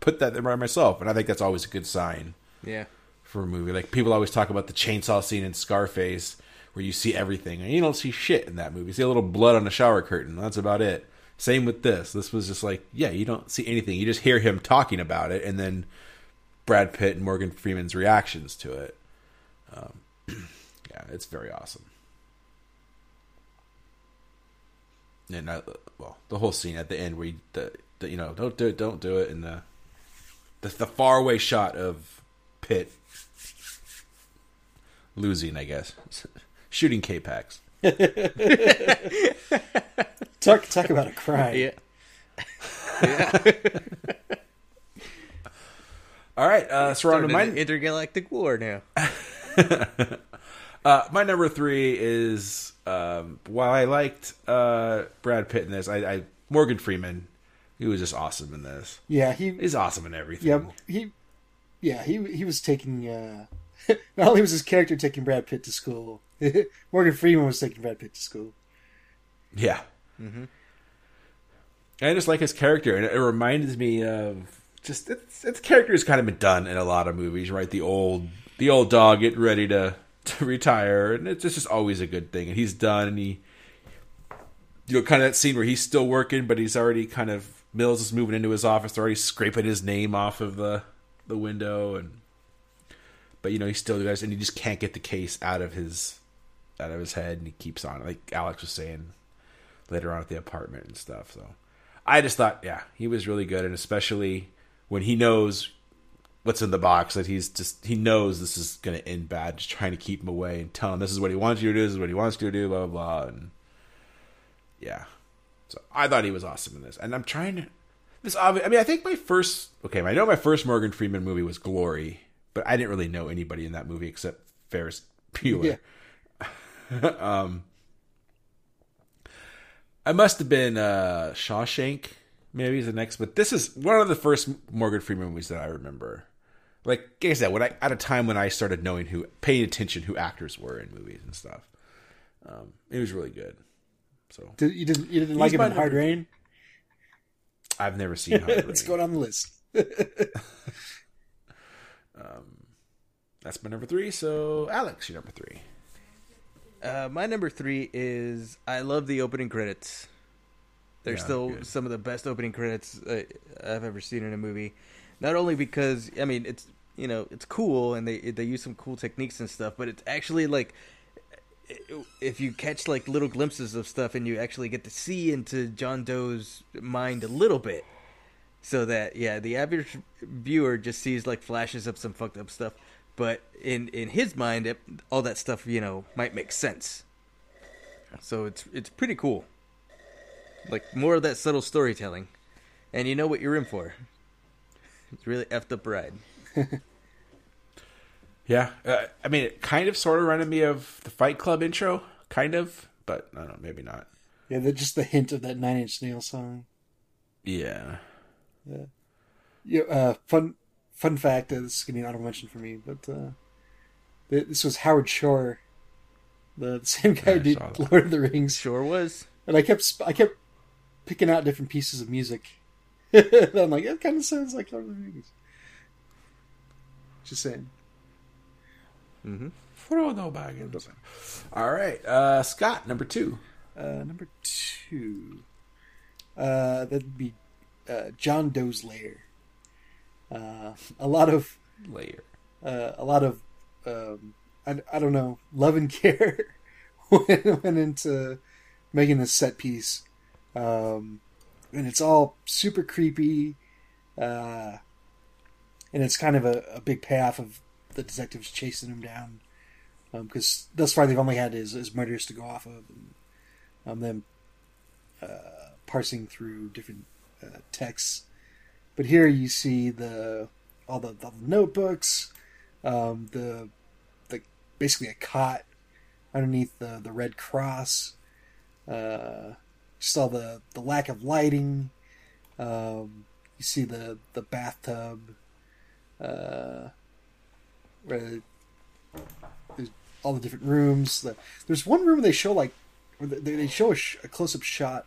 put that there by myself, and I think that's always a good sign yeah. for a movie. Like people always talk about the chainsaw scene in Scarface, where you see everything, and you don't see shit in that movie. You see a little blood on the shower curtain. That's about it. Same with this. This was just like, yeah, you don't see anything. You just hear him talking about it, and then Brad Pitt and Morgan Freeman's reactions to it. Um, yeah, it's very awesome. And I, well, the whole scene at the end where you, the, the you know don't do it, don't do it, and the the, the faraway shot of Pitt losing, I guess, shooting K-Pax. Talk talk about a crime. Yeah. All right, uh, so we're on to my intergalactic war now. Uh, my number three is um, while I liked uh, Brad Pitt in this, I, I Morgan Freeman, he was just awesome in this. Yeah, he He's awesome in everything. yeah he yeah he he was taking uh not only was his character taking Brad Pitt to school, Morgan Freeman was taking Brad Pitt to school. Yeah. Mm-hmm. I just like his character, and it reminds me of just it's, its character has kind of been done in a lot of movies, right? The old the old dog getting ready to to retire, and it's just always a good thing. And he's done, and he you know kind of that scene where he's still working, but he's already kind of Mills is moving into his office, already scraping his name off of the the window, and but you know he still does, and he just can't get the case out of his out of his head, and he keeps on. Like Alex was saying later on at the apartment and stuff. So I just thought, yeah, he was really good, and especially when he knows what's in the box, that he's just he knows this is going to end bad, just trying to keep him away and tell him this is what he wants you to do, this is what he wants you to do, blah blah blah, and yeah. So I thought he was awesome in this, and I'm trying to. This obvi- I mean, I think my first okay, I know my first Morgan Freeman movie was Glory, but I didn't really know anybody in that movie except Ferris Bueller. um, I must have been uh, Shawshank, maybe is the next, but this is one of the first Morgan Freeman movies that I remember. Like, like I said, when I at a time when I started knowing who, paying attention who actors were in movies and stuff. Um, it was really good. So Did, you didn't you didn't like him in Hard Rain? I've never seen. Hard Let's Rain. go down the list. um, That's my number three. So Alex, your number three. Uh, my number three is I love the opening credits. They're Yeah, still good. some of the best opening credits uh, I've ever seen in a movie. Not only because I mean it's you know it's cool and they they use some cool techniques and stuff, but it's actually like if you catch like little glimpses of stuff and you actually get to see into John Doe's mind a little bit, so that yeah, the average viewer just sees like flashes of some fucked up stuff, but in in his mind, it, all that stuff you know might make sense. So it's it's pretty cool. Like more of that subtle storytelling, and you know what you're in for. It's really effed up ride. Yeah, uh, I mean, it kind of sort of reminded me of the Fight Club intro, kind of, but I don't know, maybe not. Yeah, the, just the hint of that Nine Inch Nail song. Yeah, Yeah, uh, fun fun fact. Uh, this is gonna be an honorable mention for me, but uh, this was Howard Shore, the, the same guy I who did. Lord of the Rings, Sure was. and I kept sp- I kept picking out different pieces of music I'm like, it kind of sounds like Lord of the Rings. Just saying. Frodo Baggins. All right, uh, Scott, number two. Uh, number two, uh, that'd be uh, John Doe's Lair. Uh, a lot of Layer. uh, a lot of um, I, I don't know love and care went, went into making this set piece, um, and it's all super creepy, uh, and it's kind of a, a big payoff of the detectives chasing him down because thus far they've only had his, his murders to go off of, and um, them uh, parsing through different uh, texts. But here you see the all the, the notebooks, um, the the basically a cot underneath the the red cross. Uh, just all the the lack of lighting. Um, you see the the bathtub. Uh, where there's all the different rooms. The, there's one room where they show like where they, they show a, sh- a close up shot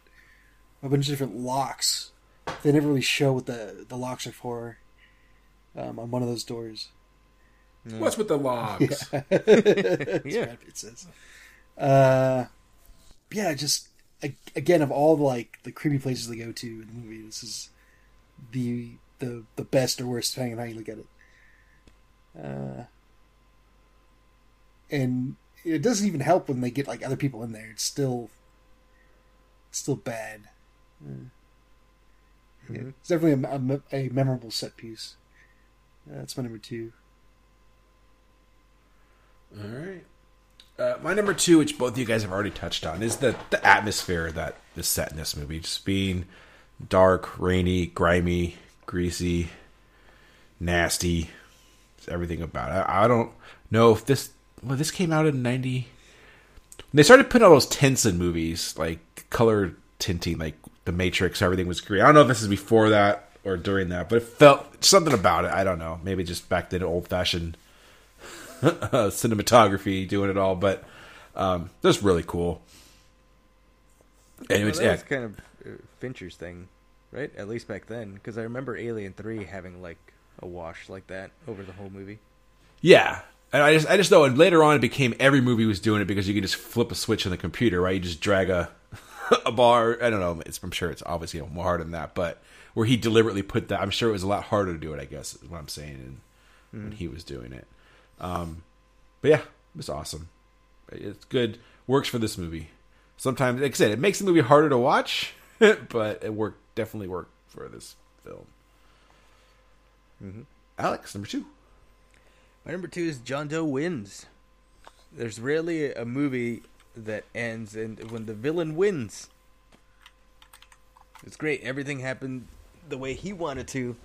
of a bunch of different locks. They never really show what the the locks are for um, on one of those doors. What's with the logs? That's Yeah. it says. Uh, yeah, just again of all the like the creepy places they go to in the movie, this is the the the best or worst depending on how you look at it. Uh, and it doesn't even help when they get like other people in there. It's still still bad. Uh, yeah, It's definitely a, a a memorable set piece. Uh, that's my number two. All right. Uh, my number two, which both of you guys have already touched on, is the the atmosphere that is set in this movie. Just being dark, rainy, grimy, greasy, nasty. It's everything about it. I, I don't know if this well, this came out in ninety. They started putting all those tints in movies, like color tinting, like The Matrix. Everything was green. I don't know if this is before that or during that, but it felt something about it. I don't know. Maybe just back then, old fashioned cinematography doing it all, but um, that's really cool. Anyways, Well, yeah, kind of uh, Fincher's thing, right? At least back then, because I remember Alien Three having like a wash like that over the whole movie. yeah. And I just, I just know, and later on, it became every movie was doing it because you could just flip a switch on the computer, right? You just drag a a bar. I don't know. It's, I'm sure it's obviously more hard than that, but where he deliberately put that, I'm sure it was a lot harder to do it. I guess is what I'm saying, and when he was doing it. Um, but yeah, it's awesome. It's good. Works for this movie. Sometimes, like I said, it makes the movie harder to watch, but it worked. Definitely worked for this film. Alex, number two. My number two is John Doe wins. There's rarely a movie that ends and when the villain wins. It's great. Everything happened the way he wanted to,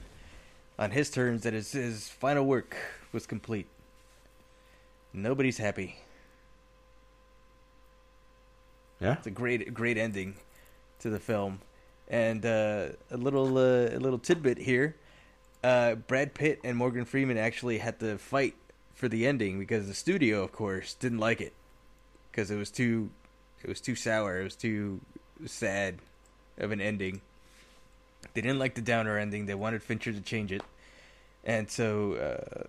on his terms. That his his final work was complete. Nobody's happy. Yeah. It's a great great ending to the film. And uh, a little uh, a little tidbit here. Uh, Brad Pitt and Morgan Freeman actually had to fight for the ending because the studio, of course, didn't like it because it was too it was too sour. It was too sad of an ending. They didn't like the downer ending. They wanted Fincher to change it, and so uh,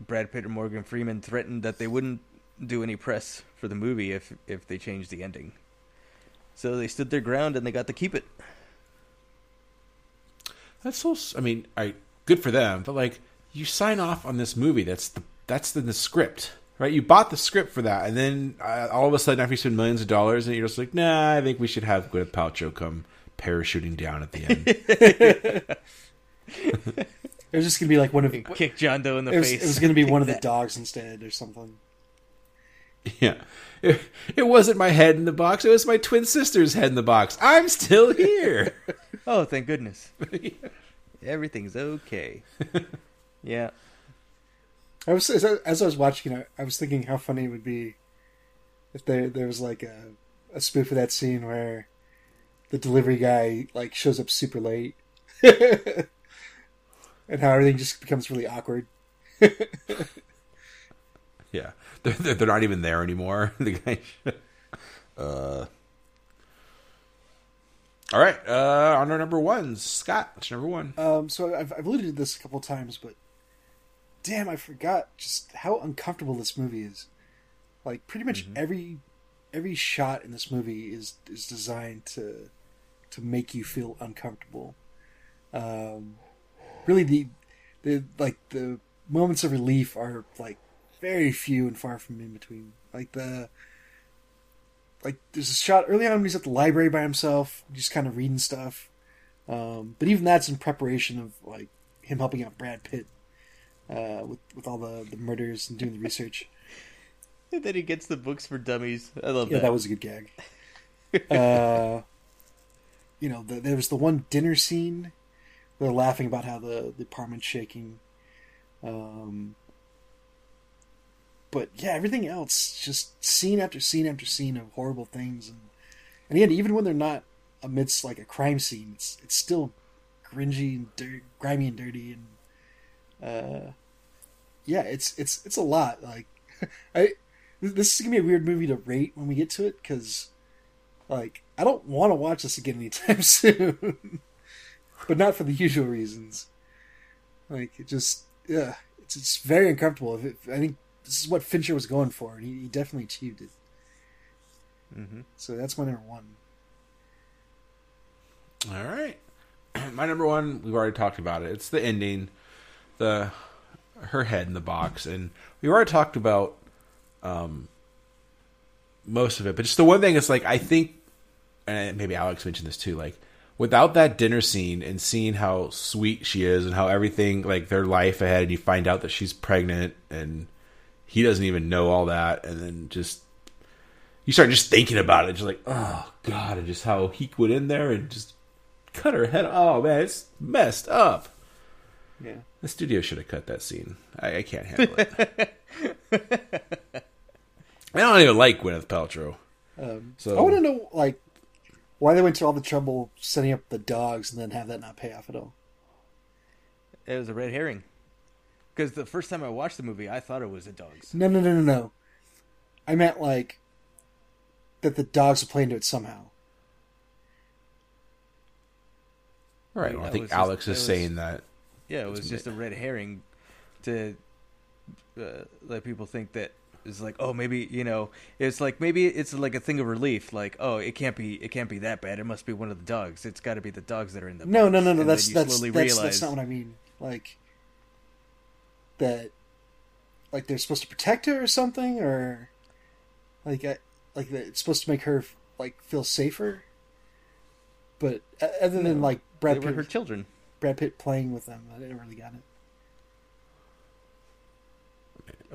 Brad Pitt and Morgan Freeman threatened that they wouldn't do any press for the movie if if they changed the ending. So they stood their ground and they got to keep it. That's so. I mean, I good for them, but like you sign off on this movie. That's the that's the, the script, right? You bought the script for that, and then uh, all of a sudden, after you spend millions of dollars, and you're just like, nah, I think we should have Gwyneth Paltrow come parachuting down at the end. It was just gonna be like one of it Kick John Doe in the was, face. it was gonna be one of the dogs instead or something. yeah, it, it wasn't my head in the box; it was my twin sister's head in the box. I'm still here. Oh, thank goodness. Everything's okay. yeah. I was as I, as I was watching it, I was thinking how funny it would be if there there was like a a spoof of that scene where the delivery guy like shows up super late, and how everything just becomes really awkward. yeah, they're, they're they're not even there anymore. The guy. Uh. All right, uh, on our number one, Scott. What's number one? Um, so I've, I've alluded to this a couple times, but damn, I forgot just how uncomfortable this movie is. Like pretty much every every shot in this movie is is designed to to make you feel uncomfortable. Um, really, the the like the moments of relief are like very few and far from in between. Like the like there's a shot early on when he's at the library by himself, just kind of reading stuff. Um, but even that's in preparation of like him helping out Brad Pitt uh, with with all the the murders and doing the research. And then he gets the books for dummies. I love Yeah, that. that was a good gag. uh, you know, the, there was the one dinner scene. They're laughing about how the, the apartment's shaking. Um, but yeah, everything else, just scene after scene after scene of horrible things, and and again, even when they're not amidst like a crime scene, it's it's still cringy and dir- grimy and dirty, and uh, yeah, it's it's it's a lot. Like, I this is gonna be a weird movie to rate when we get to it because, like, I don't want to watch this again anytime soon, but not for the usual reasons. Like, it just yeah, it's it's very uncomfortable. If it, I think this is what Fincher was going for, and he, he definitely achieved it. Mhm. So that's my number one. All right. My number one, we've already talked about it. It's the ending, the her head in the box, and we've already talked about um most of it. But just the one thing is like I think, and maybe Alex mentioned this too. Like without that dinner scene and seeing how sweet she is and how everything like their life ahead, and you find out that she's pregnant and he doesn't even know all that, and then just you start just thinking about it, just like, oh god, and just how he went in there and just cut her head. Oh man, it's messed up. Yeah. The studio should have cut that scene. I, I can't handle it. I don't even like Gwyneth Paltrow. Um, So- I want to know like why they went to all the trouble setting up the dogs and then have that not pay off at all. It was a red herring. Because the first time I watched the movie, I thought it was the dogs. No, no, no, no, no. I meant like that the dogs are playing to it somehow. Right. Yeah, I think was just- Alex it is was- saying that. Yeah, it was just a red herring to uh, let people think that it's like, oh, maybe you know, it's like maybe it's like a thing of relief. Like, oh, it can't be, it can't be that bad. It must be one of the dogs. It's got to be the dogs that are in the. No, no, no, no. And That's that's that's, realize- that's not what I mean. Like that, like they're supposed to protect her or something, or like I, like that it's supposed to make her like feel safer. But other than No, like Brad Pitt, her children. Brad Pitt playing with them, I didn't really got it.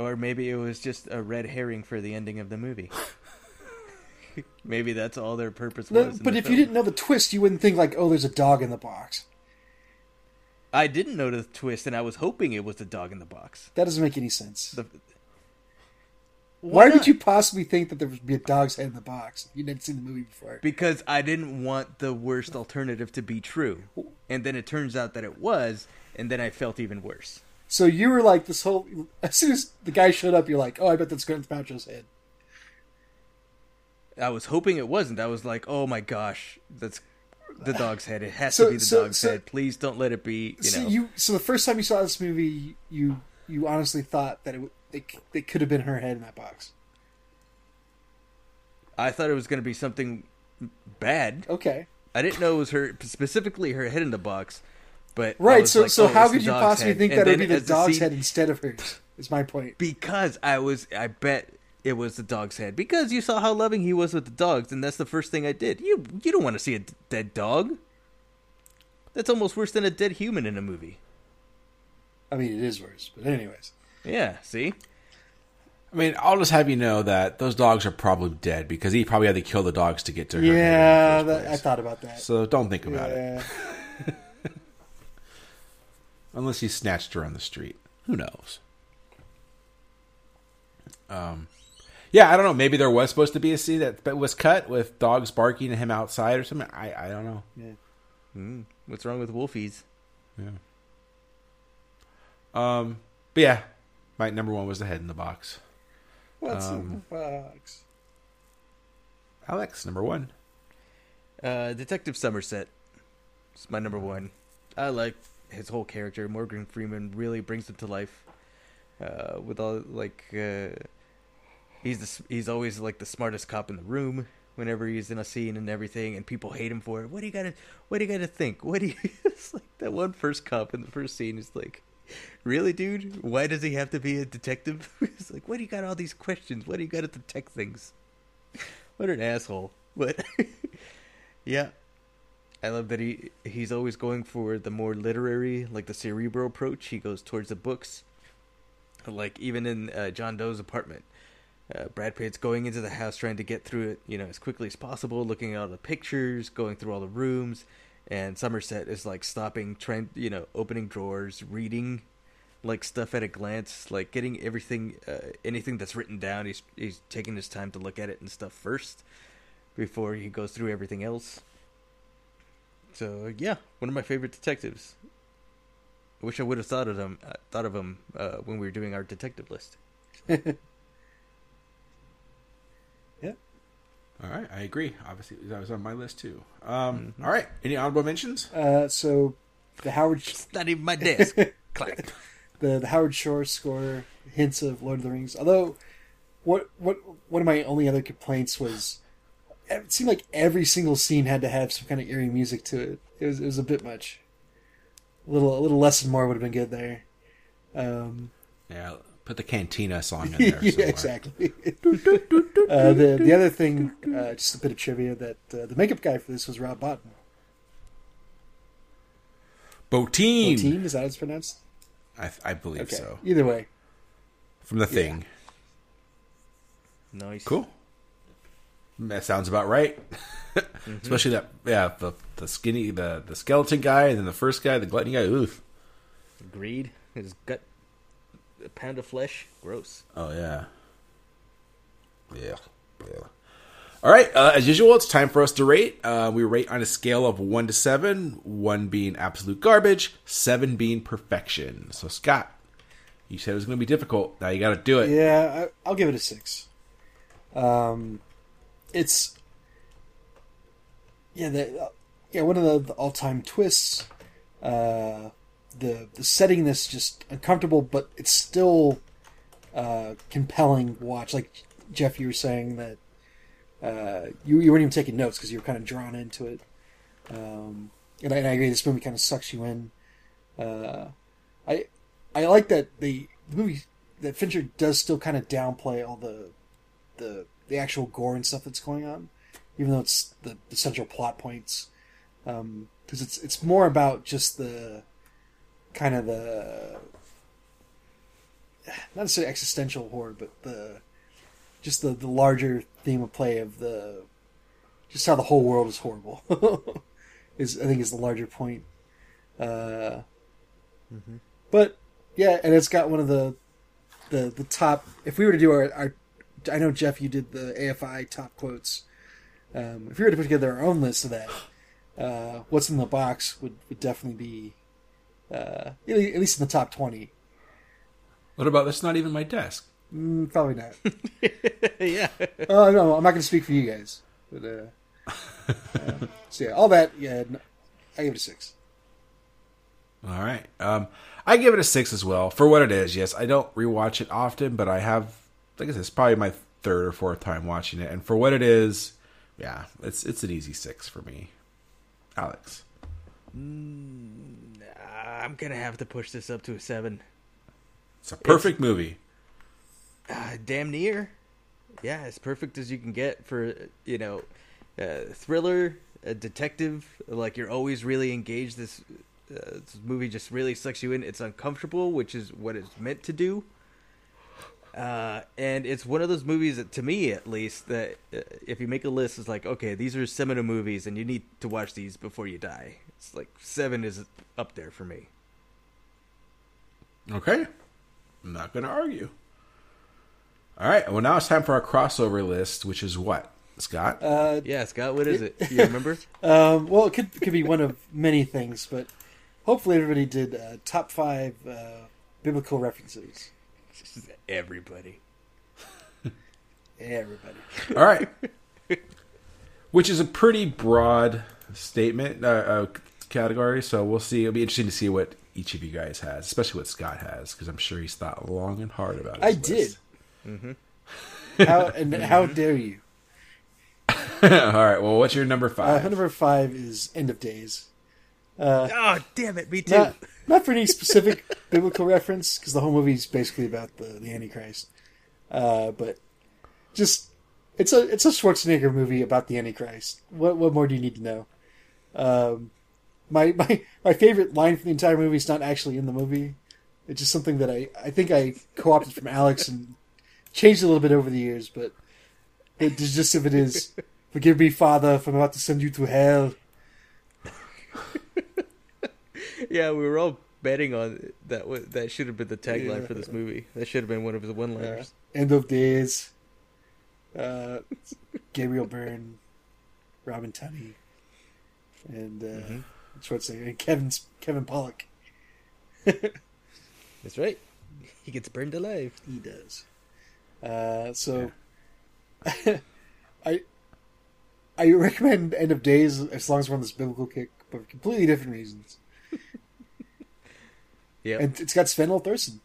Or maybe it was just a red herring for the ending of the movie. maybe that's all their purpose No, was. but if you didn't know the twist, you wouldn't think like, oh, there's a dog in the box. I didn't know the twist, and I was hoping it was the dog in the box. That doesn't make any sense. The, Why, not? would you possibly think that there would be a dog's head in the box? If you didn't see the movie before. Because I didn't want the worst alternative to be true, and then it turns out that it was, and then I felt even worse. So you were like this whole. As soon as the guy showed up, you're like, "Oh, I bet that's Gwyneth Paltrow's head." I was hoping it wasn't. I was like, "Oh my gosh, that's the dog's head. It has So- to be the so- dog's so- head. Please don't let it be." You so know, you. So the first time you saw this movie, you you honestly thought that it it, it could have been her head in that box. I thought it was going to be something bad. Okay, I didn't know it was her specifically her head in the box. But right. So like, so "Oh, how could you possibly head." think And that it would be the dog's scene- head instead of hers? Is my point. because I was I bet it was the dog's head because you saw how loving he was with the dogs and that's the first thing I did. You you don't want to see a d- dead dog. That's almost worse than a dead human in a movie. I mean, it is worse, but anyways. Yeah, see? I mean, I'll just have you know that those dogs are probably dead because he probably had to kill the dogs to get to her. head in the Yeah, that, I thought about that. So don't think about it yeah. unless he snatched her on the street. Who knows? Um, yeah, I don't know. Maybe there was supposed to be a scene that was cut with dogs barking at him outside or something. I I don't know. Mm, what's wrong with wolfies? Yeah. Um, but yeah, my number one was the head in the box. What's in Um, the box? Alex, number one. Uh, Detective Somerset. It's my number one. I like his whole character. Morgan Freeman really brings him to life. Uh, with all like, uh, he's the, he's always like the smartest cop in the room whenever he's in a scene and everything, and people hate him for it. What do you gotta What do you gotta think? What do you? it's like that one first cop in the first scene is like, really, dude? Why does he have to be a detective? it's like, what do you got all these questions? What do you got to detect things? What an asshole! But yeah, I love that he he's always going for the more literary, like the cerebral approach. He goes towards the books. Like even in uh, John Doe's apartment, uh, Brad Pitt's going into the house trying to get through it, you know, as quickly as possible, looking at all the pictures, going through all the rooms, and Somerset is like stopping, trying, you know, opening drawers, reading like stuff at a glance, like getting everything, uh, anything that's written down. He's he's taking his time to look at it and stuff first before he goes through everything else. So yeah, one of my favorite detectives. I wish I would have thought of him. Uh, thought of him uh, when we were doing our detective list. Yeah. All right, I agree. Obviously, that was on my list too. Um, all right, any honorable mentions? Uh, so the Howard It's not even my desk. Clack. the, the Howard Shore score hints of Lord of the Rings. Although, what what one of my only other complaints was it seemed like every single scene had to have some kind of eerie music to it. It was it was a bit much. A little a little less and more would have been good there. Um, Yeah, put the Cantina song in there. yeah, somewhere. exactly. uh, the the other thing, uh, just a bit of trivia that uh, the makeup guy for this was Rob Bottin. Botine. Team is that how it's pronounced? I, I believe Okay. so. Either way, From the thing. Nice. Cool. That sounds about right. Mm-hmm. Especially that, yeah, the the skinny, the the skeleton guy, and then the first guy, the gluttony guy. Oof. Greed. His gut. A pound of flesh. Gross. Oh yeah. Yeah. Yeah. All right. Uh, as usual, it's time for us to rate. Uh, we rate on a scale of one to seven. One being absolute garbage, seven being perfection. So Scott, you said it was going to be difficult. Now you got to do it. Yeah, I, I'll give it a six. Um, it's yeah, the uh, yeah one of the, the all time twists. Uh, the the setting this just uncomfortable, but it's still uh, compelling watch. Like Jeff, you were saying that uh, you you weren't even taking notes because you were kind of drawn into it. Um, and I, and I agree, this movie kind of sucks you in. Uh, I I like that the, the movie that Fincher does still kind of downplay all the the the actual gore and stuff that's going on, even though it's the, the central plot points. Because it's it's more about just the kind of the not necessarily existential horror, but the just the the larger theme of play of the just how the whole world is horrible. is I think is the larger point. Uh, But yeah, and it's got one of the the the top. If we were to do our, our I know Jeff, you did the AFI top quotes. Um, if we were to put together our own list of that, uh, what's in the box would, would definitely be uh, at least in the top twenty. What about that's not even my desk? Mm, probably not. yeah. Oh no, I'm not going to speak for you guys. But uh, uh, so yeah, all that. Yeah, no, I give it a six. All right. Um, I give it a six as well for what it is. Yes, I don't rewatch it often, but I have. Like I said, it's probably my third or fourth time watching it, and for what it is, yeah, it's it's an easy six for me. Alex, I'm gonna have to push this up to a seven. it's a perfect movie. Uh, damn near. Yeah, as perfect as you can get for you know, uh, thriller, a detective. Like you're always really engaged. This, uh, this movie just really sucks you in. It's uncomfortable, which is what it's meant to do. Uh, and it's one of those movies that, to me at least, that uh, if you make a list, it's like, okay, these are seminal movies, and you need to watch these before you die. It's like seven is up there for me. Okay, I'm not going to argue. All right. Well, now it's time for our crossover list, which is what Scott. Uh, Yeah, Scott, what is it? You remember? Um, well, it could it could be one of many things, but hopefully everybody did uh, top five uh, biblical references. Everybody. Everybody. All right. which is a pretty broad statement uh, uh, category. So we'll see. It'll be interesting to see what each of you guys has, especially what Scott has, because I'm sure he's thought long and hard about it. I did. How and how dare you? All right. Well, what's your number Uh, five? number five is End of Days. Oh, damn it, me too. Not, not for any specific biblical reference, because the whole movie is basically about the, the Antichrist. Uh, but just it's a it's a Schwarzenegger movie about the Antichrist. What what more do you need to know? Um, my my my favorite line from the entire movie is not actually in the movie. It's just something that I I think I co-opted from Alex and changed a little bit over the years. But it, gist of it is, "Forgive me, Father, if I'm about to send you to hell." yeah, we were all betting on that. That should have been the tagline Yeah. for this movie. That should have been one of the one-liners. End of Days. Uh, Gabriel Byrne, Robin Tunney, and uh, Mm-hmm. Schwarzenegger, and Kevin Kevin Pollak. That's right. He gets burned alive. He does. Uh, so, I I recommend End of Days as long as we're on this biblical kick, but for completely different reasons. Yeah, And it's got Sven Thorsen.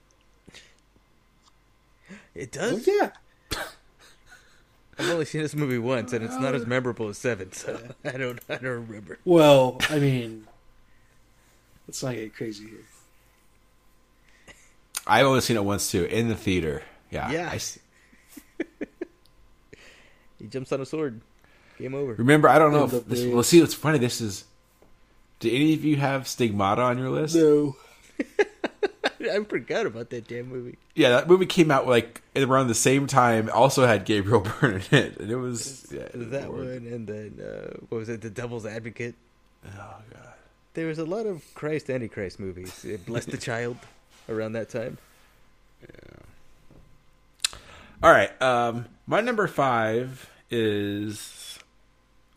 it Oh does. yeah, I've only seen this movie once, and it's not as uh, memorable as Seven, so I don't, I don't remember. Well, I mean, let's not get crazy here. I've only seen it once too in the theater. Yeah. Yeah. I s- He jumps on a sword. Game over. remember, I don't know End if this. Well, see, what's funny. This is. Do any of you have Stigmata on your list? No. I forgot about that damn movie. Yeah, that movie came out like around the same time. Also had Gabriel Byrne in it, and it was yeah, That Lord. one, and then uh, what was it? The Devil's Advocate. Oh god. There was a lot of Christ Antichrist movies. Bless the Child around that time. Yeah. All right. Um, my number five is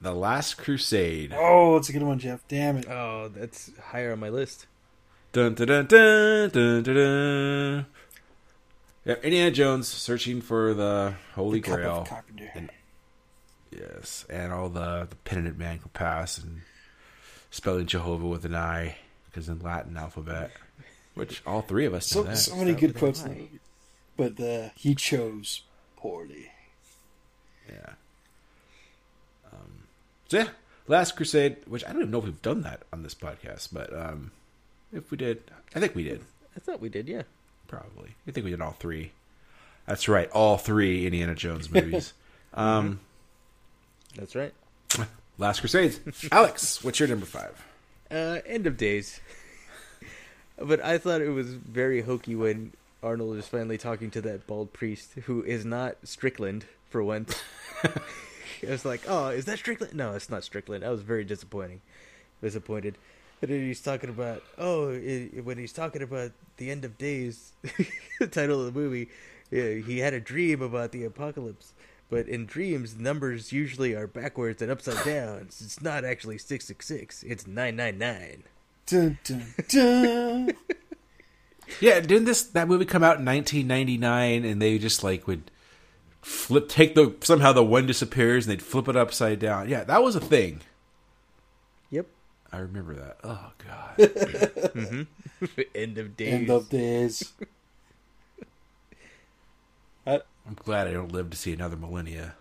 the Last Crusade. Oh, it's a good one, Jeff. Damn it. Oh, that's higher on my list. Dun dun dun dun dun dun. dun. Yeah, Indiana Jones searching for the Holy Cup of Grail. And- Yes, and all the the penitent man can pass and spelling Jehovah with an I because in Latin alphabet, which all three of us So, know that. so many Start good quotes, the but uh, he chose poorly. Yeah. Um, so yeah, Last Crusade, which I don't even know if we've done that on this podcast, but um, if we did, I think we did. I thought we did, yeah. Probably, I think we did all three. That's right, all three Indiana Jones movies. um, That's right. Last Crusades. Alex, what's your number five? Uh, end of days. but I thought it was very hokey when Arnold is finally talking to that bald priest who is not Strickland for once. I was like, "Oh, is that Strickland?" No, it's not Strickland. I was very disappointing, disappointed. And then he's talking about, oh, i when he's talking about the end of days, the title of the movie, yeah, he had a dream about the apocalypse. But in dreams, numbers usually are backwards and upside down. It's not actually six six six. It's nine nine nine. Dun, dun, dun. Yeah, didn't this that movie come out in 1999 and they just like would flip take the somehow the one disappears and they'd flip it upside down. Yeah, that was a thing. Yep. I remember that. Oh god. End of days. End of days. I, I'm glad I don't live to see another millennia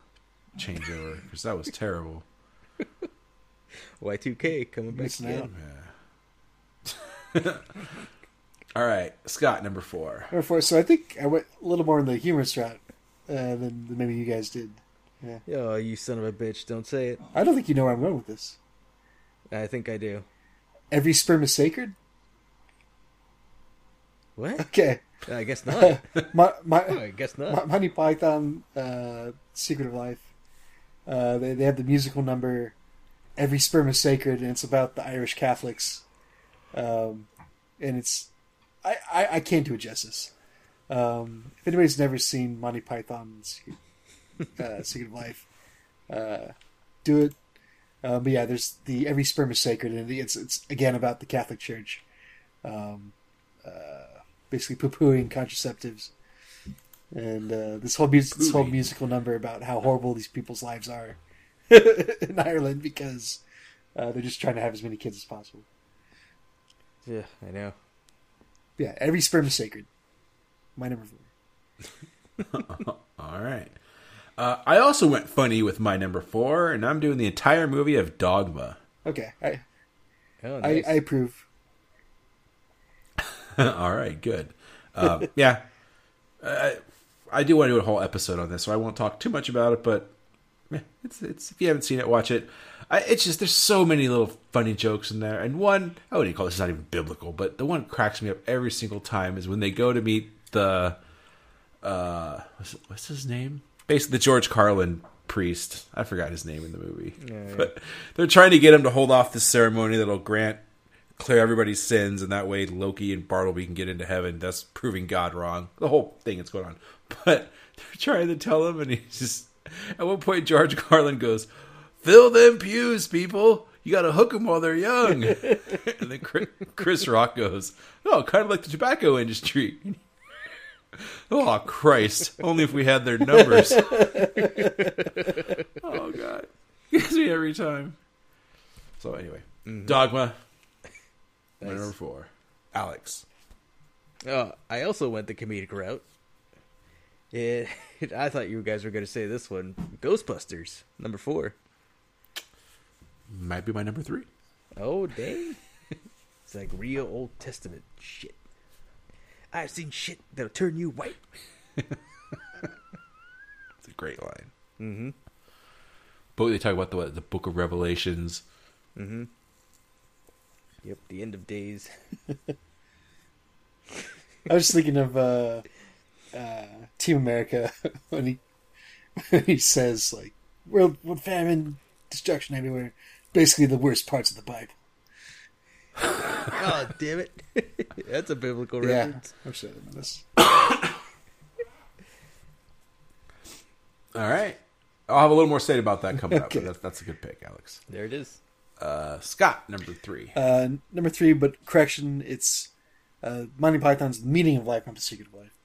changeover because that was terrible. Y2K coming back Missing again. out. All right, Scott, number four. number four. So I think I went a little more in the humorous route uh, than, than maybe you guys did. Yeah. Oh, you son of a bitch! Don't say it. I don't think you know where I'm going with this. I think I do. Every sperm is sacred. What? Okay. I guess not. My my Oh, I guess not. Monty Python, uh, Secret of Life. Uh, they they have the musical number, "Every Sperm is Sacred," and it's about the Irish Catholics. Um, and it's, I, I, I can't do it justice. Um, if anybody's never seen Monty Python's uh, Secret of Life, uh, do it. Uh, but yeah, there's the "Every Sperm is Sacred," and it's it's again about the Catholic Church. Um, uh, basically poo-pooing contraceptives and uh, this whole mus- this whole musical number about how horrible these people's lives are. in Ireland because uh, they're just trying to have as many kids as possible. Yeah, I know. Yeah, every sperm is sacred. My number four. All right. Uh, I also went funny with my number four, and I'm doing the entire movie of Dogma. Okay, I Oh, I, nice. I approve. All right, good. Uh, yeah, I, I do want to do a whole episode on this, so I won't talk too much about it. But yeah, it's it's if you haven't seen it, watch it. I, it's just there's so many little funny jokes in there, and one I wouldn't call this not even biblical, but the one that cracks me up every single time is when they go to meet the uh what's, what's his name? Basically, the George Carlin priest. I forgot his name in the movie, yeah. but they're trying to get him to hold off this ceremony that'll grant clear everybody's sins, and that way Loki and Bartleby can get into heaven, thus proving God wrong. The whole thing that's going on. But they're trying to tell him, and he's just. At one point, George Carlin goes, Fill them pews, people. You got to hook them while they're young. and then Chris, Chris Rock goes, Oh, kind of like the tobacco industry. Oh, Christ. Only if we had their numbers. oh, God. Gets me every time. So, anyway, mm-hmm. Dogma. My number four. Alex. Oh, I also went the comedic route. Yeah, I thought you guys were going to say this one. Ghostbusters, number four. Might be my number three. Oh, dang. it's like real Old Testament shit. I've seen shit that'll turn you white. It's a great line. Mm-hmm. But they talk about the what, the Book of Revelations. Mm-hmm. Yep, the end of days. I was thinking of uh, uh, Team America when he when he says like world, world famine, destruction everywhere. Basically, the worst parts of the Bible. Oh, damn it. That's a biblical Yeah, reference. I'm sure of this. All right. I'll have a little more say about that coming up. Okay. But that's, that's a good pick, Alex. There it is. Uh, Scott, number three. Uh, number three, but correction, it's uh, Monty Python's The Meaning of Life, not The Secret of Life.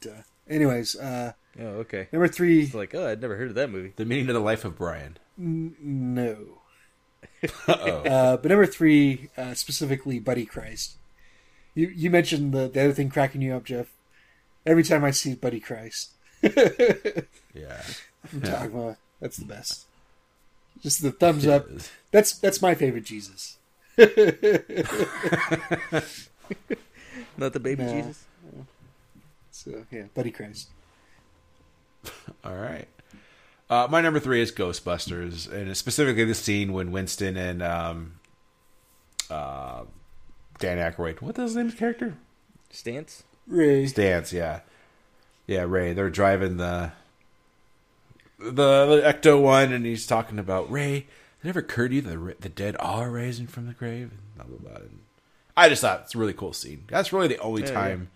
Duh. Anyways, uh, Oh, okay. number three, It's like, oh, I'd never heard of that movie. the meaning of the life of Brian. n- no. Uh-oh. Uh, but number three, uh, specifically Buddy Christ. You you mentioned the, the other thing cracking you up, Jeff. Every time I see Buddy Christ yeah. from Dogma, that's the best. Just the thumbs up. That's that's my favorite Jesus. Not the baby No. Jesus? So yeah, Buddy Christ. All right. Uh, my number three is Ghostbusters, and specifically the scene when Winston and um, uh, Dan Aykroyd, what is his name, of the character? Stantz? Ray. Stantz, yeah, yeah, Ray. They're driving the the, the Ecto one, and he's talking about Ray. It never occurred to you that the, the dead are rising from the grave, and blah blah blah. And I just thought it's a really cool scene. That's really the only Yeah, time.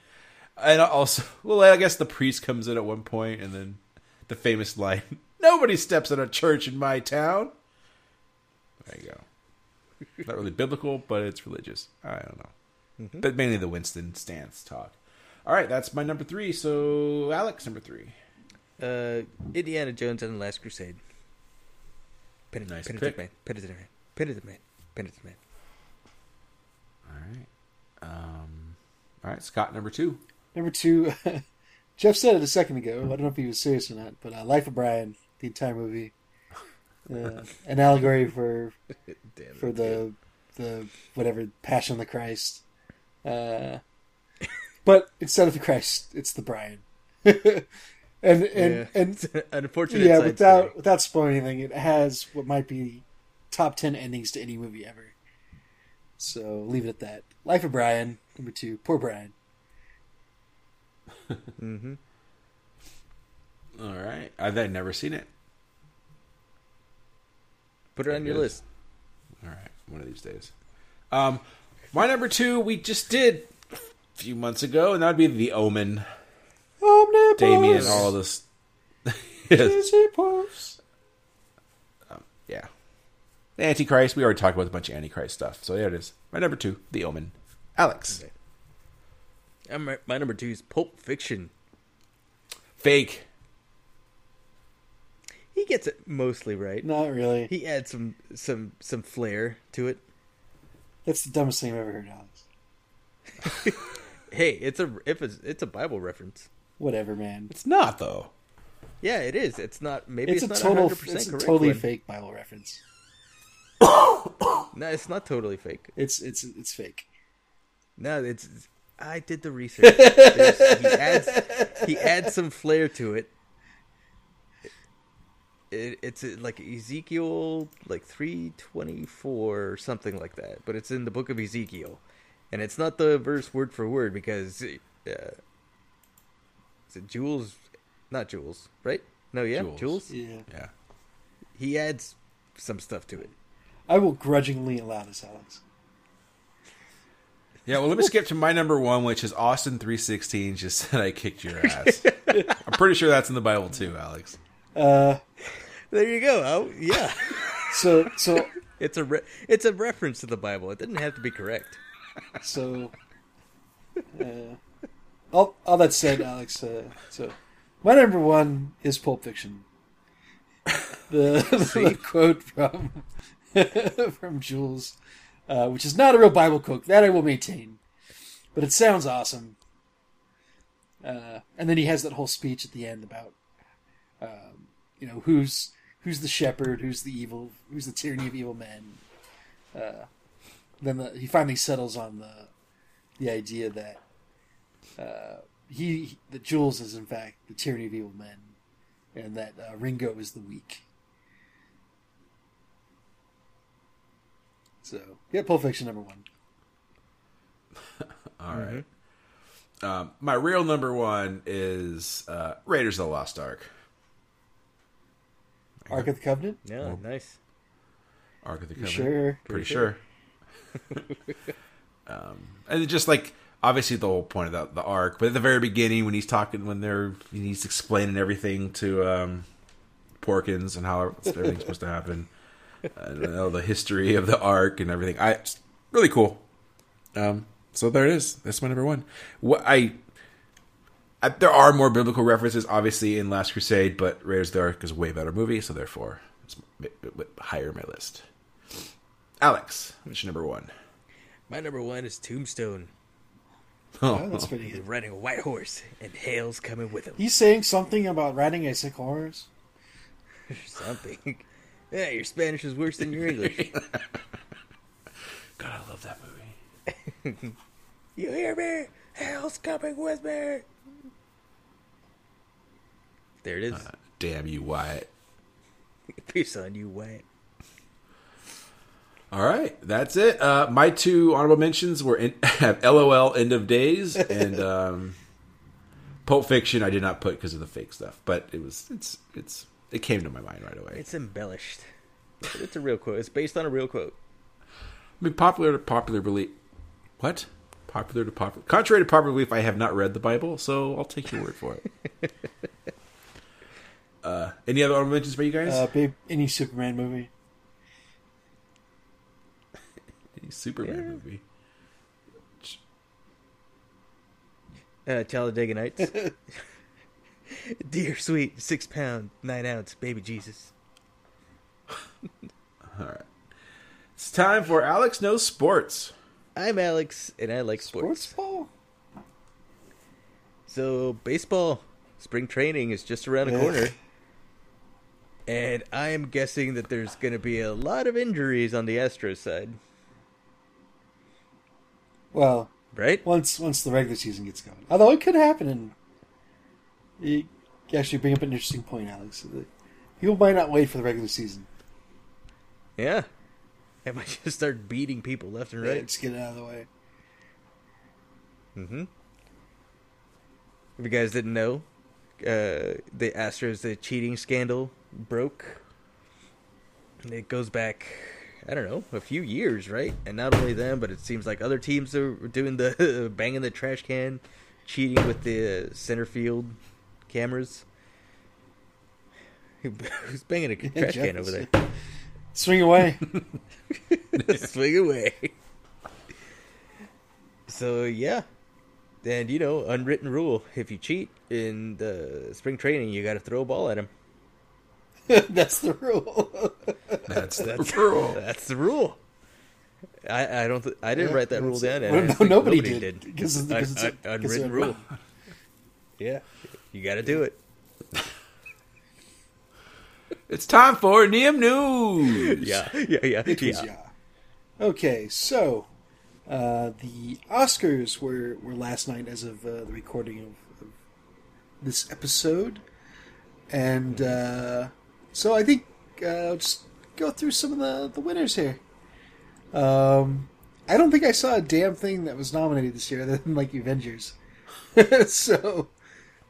And also, well, I guess the priest comes in at one point, and then the famous line: "Nobody steps in a church in my town." There you go. Not really biblical, but it's religious. I don't know, but mainly the Winston Stantz talk. All right, that's my number three. So Alex, number three. Uh, Indiana Jones and the Last Crusade. Penitent, Nice penitent pick. man. Penitent man. Penitent man. Penitent man. All right. Um, all right, Scott, number two. Number two, Jeff said it a second ago. I don't know if he was serious or not, but uh, Life of Brian, the entire movie, uh, an allegory for for the the whatever Passion of the Christ. Uh, but instead of the Christ, it's the Brian. and and Yeah. and An unfortunate yeah, without story. without spoiling anything, it has what might be top ten endings to any movie ever. So leave it at that. Life of Brian, number two. Poor Brian. Mm-hmm. All right, I've I've never seen it. Put it on your Good. list. All right, one of these days. Um, my number two we just did a few months ago, and that would be The Omen. Omnibus. Damien, all this. yes. Disney Plus. Yeah. The Antichrist. We already talked about a bunch of Antichrist stuff. So there it is. My number two, The Omen. Alex. I'm, my number two is Pulp Fiction. Fake. He he gets it mostly right. Not really. He adds some some some flair to it. That's the dumbest thing I've ever heard, Alex. Hey, it's a if it's, it's a Bible reference. Whatever, man. It's not though. Yeah, it is. It's not. Maybe It's, it's, a not total. 100% It's a correct totally one. fake Bible reference. No, it's not totally fake. It's it's it's fake. No, it's. I did the research. He adds he adds some flair to it. It, it's uh, like Ezekiel, like three twenty four or something like that. But it's in the book of Ezekiel, and it's not the verse word for word because uh, is it Jules? Not Jules, right? No, yeah, Jules. Jules. Yeah. Yeah. He adds some stuff to it. I will grudgingly allow this, Alex. Yeah, well, let me skip to my number one, which is Austin three sixteen. Just said I kicked your ass. I'm pretty sure that's in the Bible too, Alex. Uh, There you go. Oh, yeah. so so It's a re- it's a reference to the Bible. It didn't have to be correct. so. Uh, all all that said, Alex. Uh, so my number one is Pulp Fiction. The, the quote from from Jules, uh, which is not a real Bible quote. That I will maintain, but it sounds awesome. Uh, and then he has that whole speech at the end about, um, you know, who's who's the shepherd, who's the evil, who's the tyranny of evil men. Uh, then the, he finally settles on the the idea that uh, he that Jules is in fact the tyranny of evil men, and that uh, Ringo is the weak. So yeah, Pulp Fiction number one. All right. Um, my real number one is uh, Raiders of the Lost Ark. Ark of the Covenant. Yeah, nice. Ark of the Covenant. sure? Pretty sure. um, and it just like obviously the whole point of the, the arc, but at the very beginning when he's talking, when they're he's explaining everything to um, Porkins and how everything's supposed to happen, and you know, the history of the arc and everything. I it's really cool. Um, so there it is. That's my number one. What I, I there are more biblical references, obviously, in Last Crusade, but Raiders of the Ark is a way better movie, so therefore it's a bit- bit higher in my list. Alex, what's your number one? My number one is Tombstone. Oh, that's pretty He's good. riding a white horse, and Hale's coming with him. He's saying something about riding a sick horse. Something. Yeah, your Spanish is worse than your English. God, I love that movie. you hear me? Hale's coming with me. There it is. Damn you, Wyatt. Peace on you, Wyatt. All right, that's it. Uh, my two honorable mentions were in, have LOL End of Days and um, Pulp Fiction. I did not put because of the fake stuff, but it was it's it's it came to my mind right away. It's embellished. But it's a real quote. It's based on a real quote. I mean, popular to popular belief. What? Popular to popular. Contrary to popular belief, I have not read the Bible, so I'll take your word for it. uh, any other honorable mentions for you guys? Uh, babe, any Superman movie. Any Superman movie. Uh, Talladega Nights. Dear sweet six pound nine ounce baby Jesus. All right. It's time for Alex Knows Sports. I'm Alex, and I like sports. Sports ball. So baseball spring training is just around the Ugh. corner, and I am guessing that there's going to be a lot of injuries on the Astros side, Well, right? once once the regular season gets going. Although it could happen, and you actually bring up an interesting point, Alex. People might not wait for the regular season. Yeah, I might just start beating people left and Right. right. Just get it out of the way. Mm-hmm. If you guys didn't know, uh, the Astros the cheating scandal broke. It goes back, I don't know, a few years, right? And not only them, but it seems like other teams are doing the banging the trash can, cheating with the center field cameras. Who's banging a trash can over there? Swing away. Swing away. So yeah, and you know, unwritten rule: if you cheat in the spring training, you got to throw a ball at him. That's the rule. That's the That's rule. That's the rule. I, I don't. Th- I didn't Yeah, write that rule down. and well, no, nobody nobody did, did. because it's- because it's a- Un- un- because unwritten rule. yeah, you got to do it. It's time for Neum News. Yeah, yeah, yeah, It was yeah. yeah. Okay, so uh, the Oscars were, were last night as of uh, the recording of, of this episode, and uh, so I think uh, I'll just go through some of the, the winners here. Um, I don't think I saw a damn thing that was nominated this year other than like Avengers. so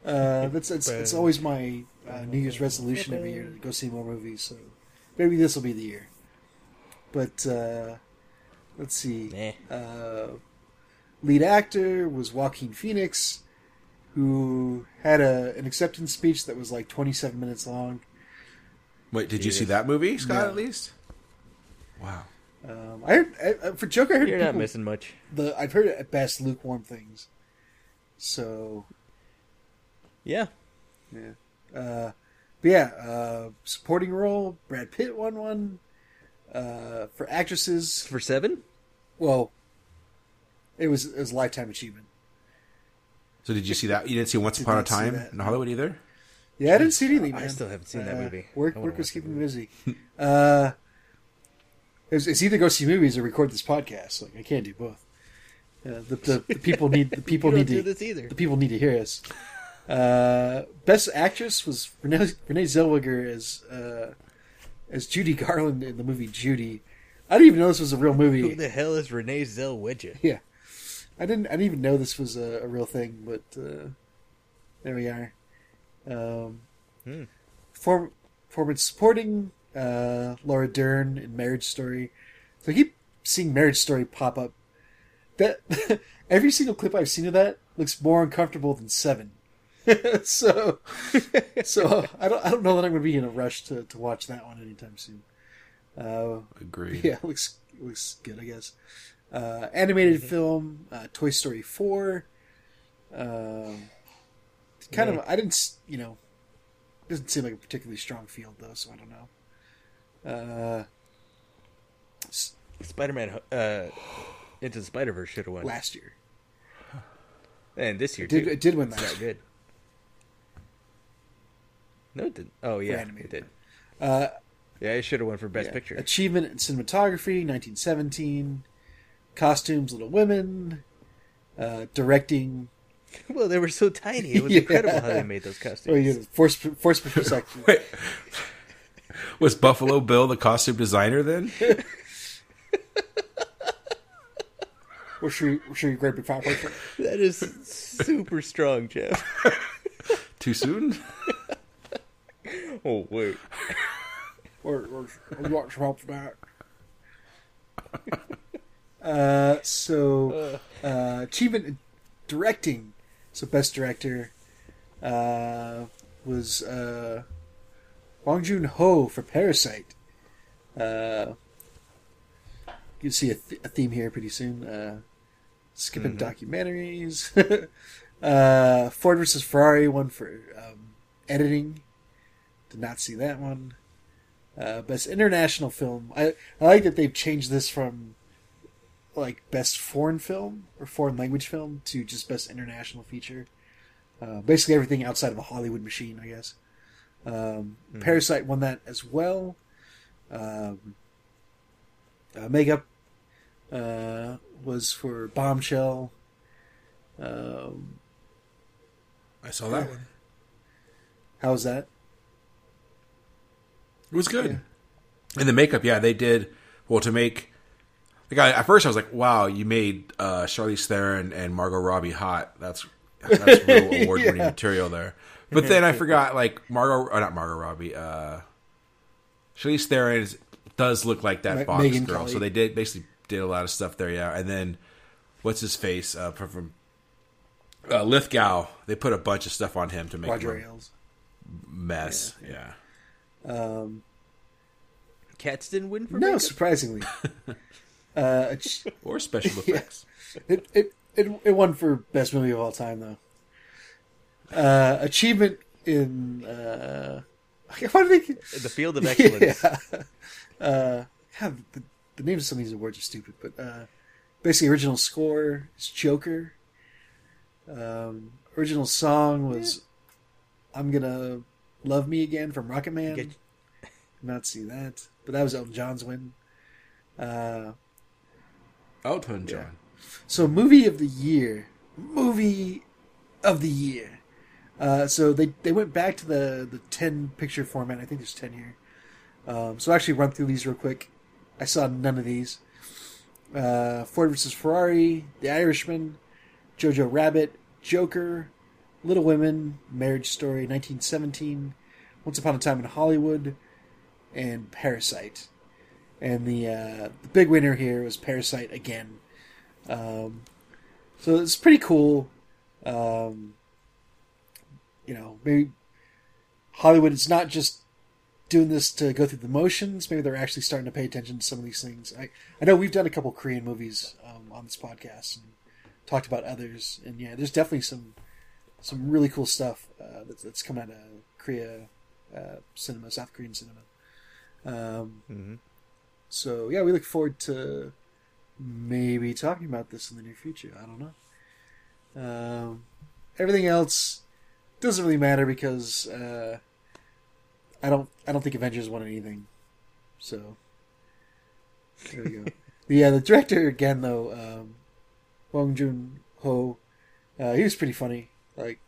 uh, that's it's, it's always my uh, New Year's resolution every year to go see more movies. So maybe this will be the year. But uh, let's see. Nah. Uh, lead actor was Joaquin Phoenix, who had a an acceptance speech that was like 27 minutes long. Wait, did you see that movie, Scott? No. At least. Wow. Um, I heard I, for Joker. I heard You're not missing much. the I've heard at best lukewarm things. So Yeah, yeah, uh, but yeah, uh, supporting role Brad Pitt won one. Uh, for actresses, for seven. well, it was it was lifetime achievement. So did you see that? You didn't see Once Did Upon a Time in. Hollywood either. Yeah, I didn't see anything. I still haven't seen that Uh, movie. Work work was keeping me busy. uh, it's, it's either go see movies or record this podcast. Like I can't do both. Uh, the, the, the people need the people need to this either. the people need to hear us. Uh, best actress was Renee, Renee Zellweger as uh, as Judy Garland in the movie Judy. I didn't even know this was a real movie. Who the hell is Renee Zellweger? Yeah, I didn't. I didn't even know this was a, a real thing. But uh, there we are. Um, Hmm. form form supporting uh, Laura Dern in Marriage Story. So I keep seeing Marriage Story pop up. That every single clip I've seen of that looks more uncomfortable than Seven. so, so I don't I don't know that I'm going to be in a rush to, to watch that one anytime soon. Uh, Agreed. yeah, it looks looks good, I guess. Uh, animated film, uh, Toy Story four. Um, kind of, I didn't, you know, doesn't seem like a particularly strong field though, so I don't know. Uh, Spider-Man uh, into the Spider-Verse should have won, last year, and this year it did too. it did win It's last year. good. No, it didn't. Oh yeah, it did. Uh, Yeah, it should have won for Best yeah. Picture. achievement in cinematography, 1917. Costumes, Little Women. Uh, directing, well, they were so tiny. It was Yeah. incredible how they made those costumes. oh, yeah, force force perspective. Wait, was Buffalo Bill the costume designer then? We're sure, we're sure great big fan. That is super strong, Jeff. Too soon? Oh wait, you some help for that? uh, so, uh, achievement directing. So, best director uh, was uh, Bong Joon Ho for Parasite. Uh, you see a, th- a theme here pretty soon. Uh, skipping documentaries. uh, Ford versus Ferrari, one for um, editing. Did not see that one. Uh, best international film. I, I like that they've changed this from like best foreign film or foreign language film to just best international feature. Uh, basically everything outside of a Hollywood machine, I guess. Um, Parasite won that as well. Um, uh, makeup uh, was for Bombshell. Um, I saw that one. how was that? It was good. And the makeup, yeah, they did well to make. Like I, at first, I was like, "Wow, you made uh, Charlize Theron and Margot Robbie hot. That's that's real award winning Yeah. material there." But then I forgot, like Margot, or not Margot Robbie, uh, Charlize Theron is, does look like that Ma- Fox Megyn girl. Kelly. So they did basically did a lot of stuff there, yeah. And then what's his face uh, from, from uh, Lithgow? They put a bunch of stuff on him to make Roger him Ailes. a mess. Yeah. Um, Cats didn't win for no, makeup? surprisingly. uh, or special effects. It, it it it won for best movie of all time though. Uh, achievement in uh, I want to make The field of excellence. yeah. Uh, God, the, the names of some of these awards are stupid, but uh, basically, original score is Joker. Um, original song was "I'm Gonna Love Me Again" from Rocketman. Get- Not see that, but that was Elton John's win. Uh, Elton John. so movie of the year, movie of the year. Uh, so they they went back to the the ten picture format. I think there's ten here. Um, so I'll actually run through these real quick. I saw none of these. Uh, Ford versus Ferrari, The Irishman, Jojo Rabbit, Joker, Little Women, Marriage Story, 1917, Once Upon a Time in Hollywood, and Parasite. And the uh, the big winner here was Parasite again. Um, so it's pretty cool. Um, you know, maybe Hollywood is not just doing this to go through the motions. Maybe they're actually starting to pay attention to some of these things. I, I know we've done a couple Korean movies um, on this podcast and talked about others, and yeah, there's definitely some some really cool stuff uh, that's, that's come out of Korea uh, cinema, South Korean cinema. Um, Mhm. So yeah, we look forward to maybe talking about this in the near future. I don't know. Um, everything else doesn't really matter because uh, I don't I don't think Avengers won anything. So there we go. yeah, the director again though, um, Wong Jun Ho, uh, he was pretty funny. Like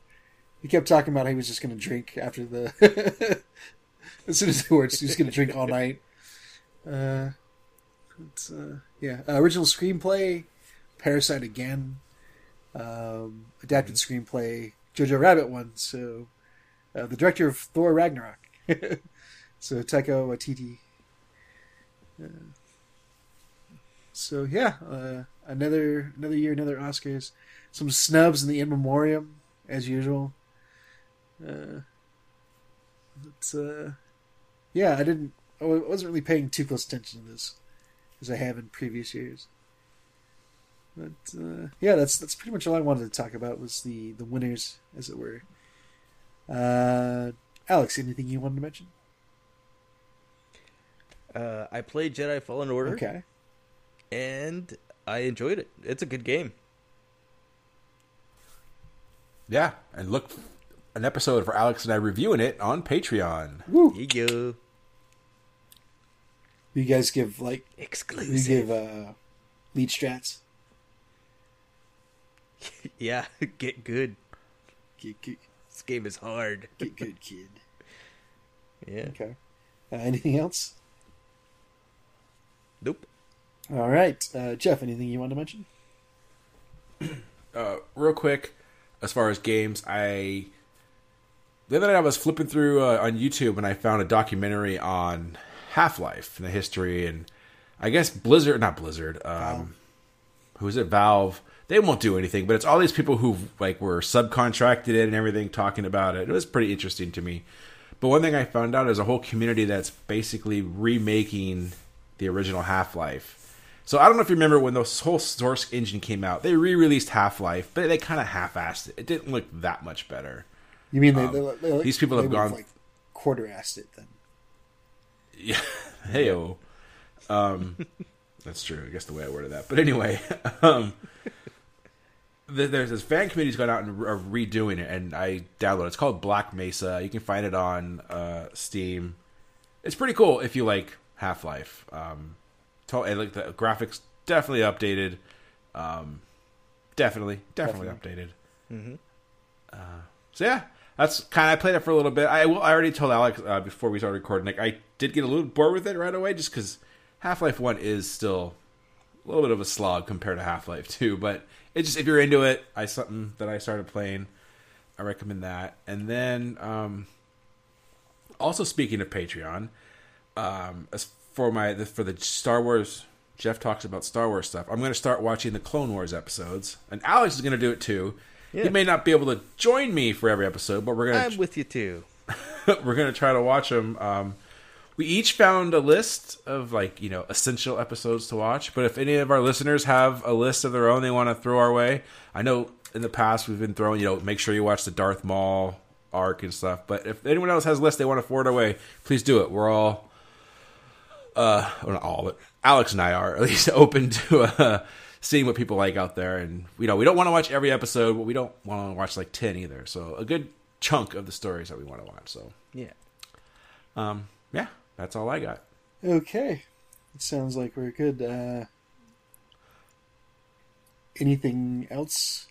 he kept talking about how he was just going to drink after the. as soon as the words, he was going to drink all night. Uh, it's, uh, yeah, uh, original screenplay, Parasite again. Um, adapted screenplay, Jojo Rabbit one. So, uh, the director of Thor Ragnarok. so Taika Waititi. Uh, so yeah, uh, another another year, another Oscars. Some snubs in the in memoriam as usual. Uh, it's uh, yeah, I didn't. I wasn't really paying too close attention to this as I have in previous years. But uh, yeah, that's that's pretty much all I wanted to talk about was the the winners, as it were. Uh, Alex, anything you wanted to mention? Uh, I played Jedi Fallen Order, Okay. and I enjoyed it. It's a good game. Yeah, and look, an episode for Alex and I reviewing it on Patreon. Woo! You You guys give like exclusive. you give uh, lead strats. yeah, get good. Get, get, This game is hard. get good, kid. Yeah. Okay. Uh, anything else? Nope. All right, uh, Jeff. Anything you want to mention? uh, real quick, as far as games, I the other night I was flipping through uh, on YouTube and I found a documentary on Half Life and the history, and I guess Blizzard, not Blizzard, um, who is it? Valve. They won't do anything, but it's all these people who like were subcontracted it and everything talking about it. It was pretty interesting to me. But one thing I found out is a whole community that's basically remaking the original Half Life. So I don't know if you remember when the whole Source engine came out, they re-released Half Life, but they kind of half-assed it. It didn't look that much better. You mean they, Um, they, they, these people have gone- like quarter-assed it then? Yeah, heyo. Um, that's true. I guess the way I worded that. But anyway, um, there's this fan community's gone out and are redoing it, and I downloaded. it. It's called Black Mesa. You can find it on uh, Steam. It's pretty cool if you like Half Life. Um, to- and, like the graphics, definitely updated. Um, definitely, definitely, updated. Mm-hmm. So yeah, that's kind of I played it for a little bit. I. I already told Alex uh, before we started recording. Like I did get a little bored with it right away, just because Half Life One is still a little bit of a slog compared to Half Life Two. But it just if you're into it, I something that I started playing. I recommend that. And then um, also speaking of Patreon, um, as for my for the Star Wars. Jeff talks about Star Wars stuff. I'm going to start watching the Clone Wars episodes, and Alex is going to do it too. He Yeah. may not be able to join me for every episode, but we're gonna I'm with you too. we're gonna try to watch them. Um, we each found a list of like you know essential episodes to watch. But if any of our listeners have a list of their own they want to throw our way, I know in the past we've been throwing you know make sure you watch the Darth Maul arc and stuff. But if anyone else has a list they want to forward our way, please do it. We're all, uh, well, not all, but Alex and I are at least open to uh, seeing what people like out there. And you know, we don't want to watch every episode, but we don't want to watch like ten either. So a good chunk of the stories that we want to watch. So Yeah. um, yeah, that's all I got. Okay. It sounds like we're good. Uh, anything else?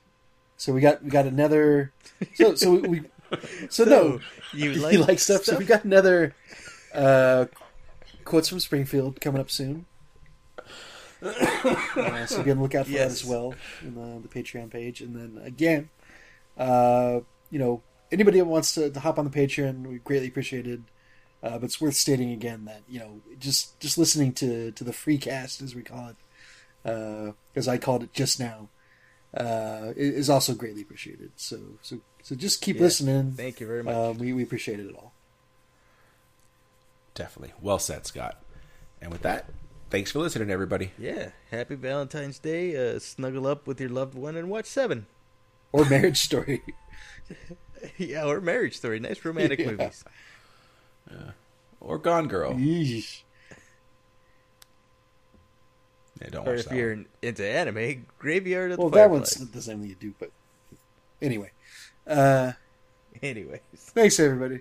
So we got we got another. So so we, we so, no you you like, like, stuff. So we got another uh, quotes from Springfield coming up soon. Uh, so be on the lookout for that as well in the, the Patreon page. And then again, uh, you know, anybody that wants to, to hop on the Patreon, we greatly appreciate it. Uh, but it's worth stating again that you know just just listening to to the free cast as we call it, as I called it just now, uh, is also greatly appreciated. So so so just keep Yeah. listening. Thank you very much. Uh, we we appreciate it all. Definitely, well said, Scott. And with that, thanks for listening, everybody. yeah. Happy Valentine's Day. Uh, snuggle up with your loved one and watch Seven. Or Marriage Story. yeah, or Marriage Story. Nice romantic Yeah. movies. Or Gone Girl. Yeesh. Yeah, don't Or if you're one. into anime, Graveyard of Well, the Well, that one's the same thing you do, but anyway. Uh, Anyways. thanks, everybody.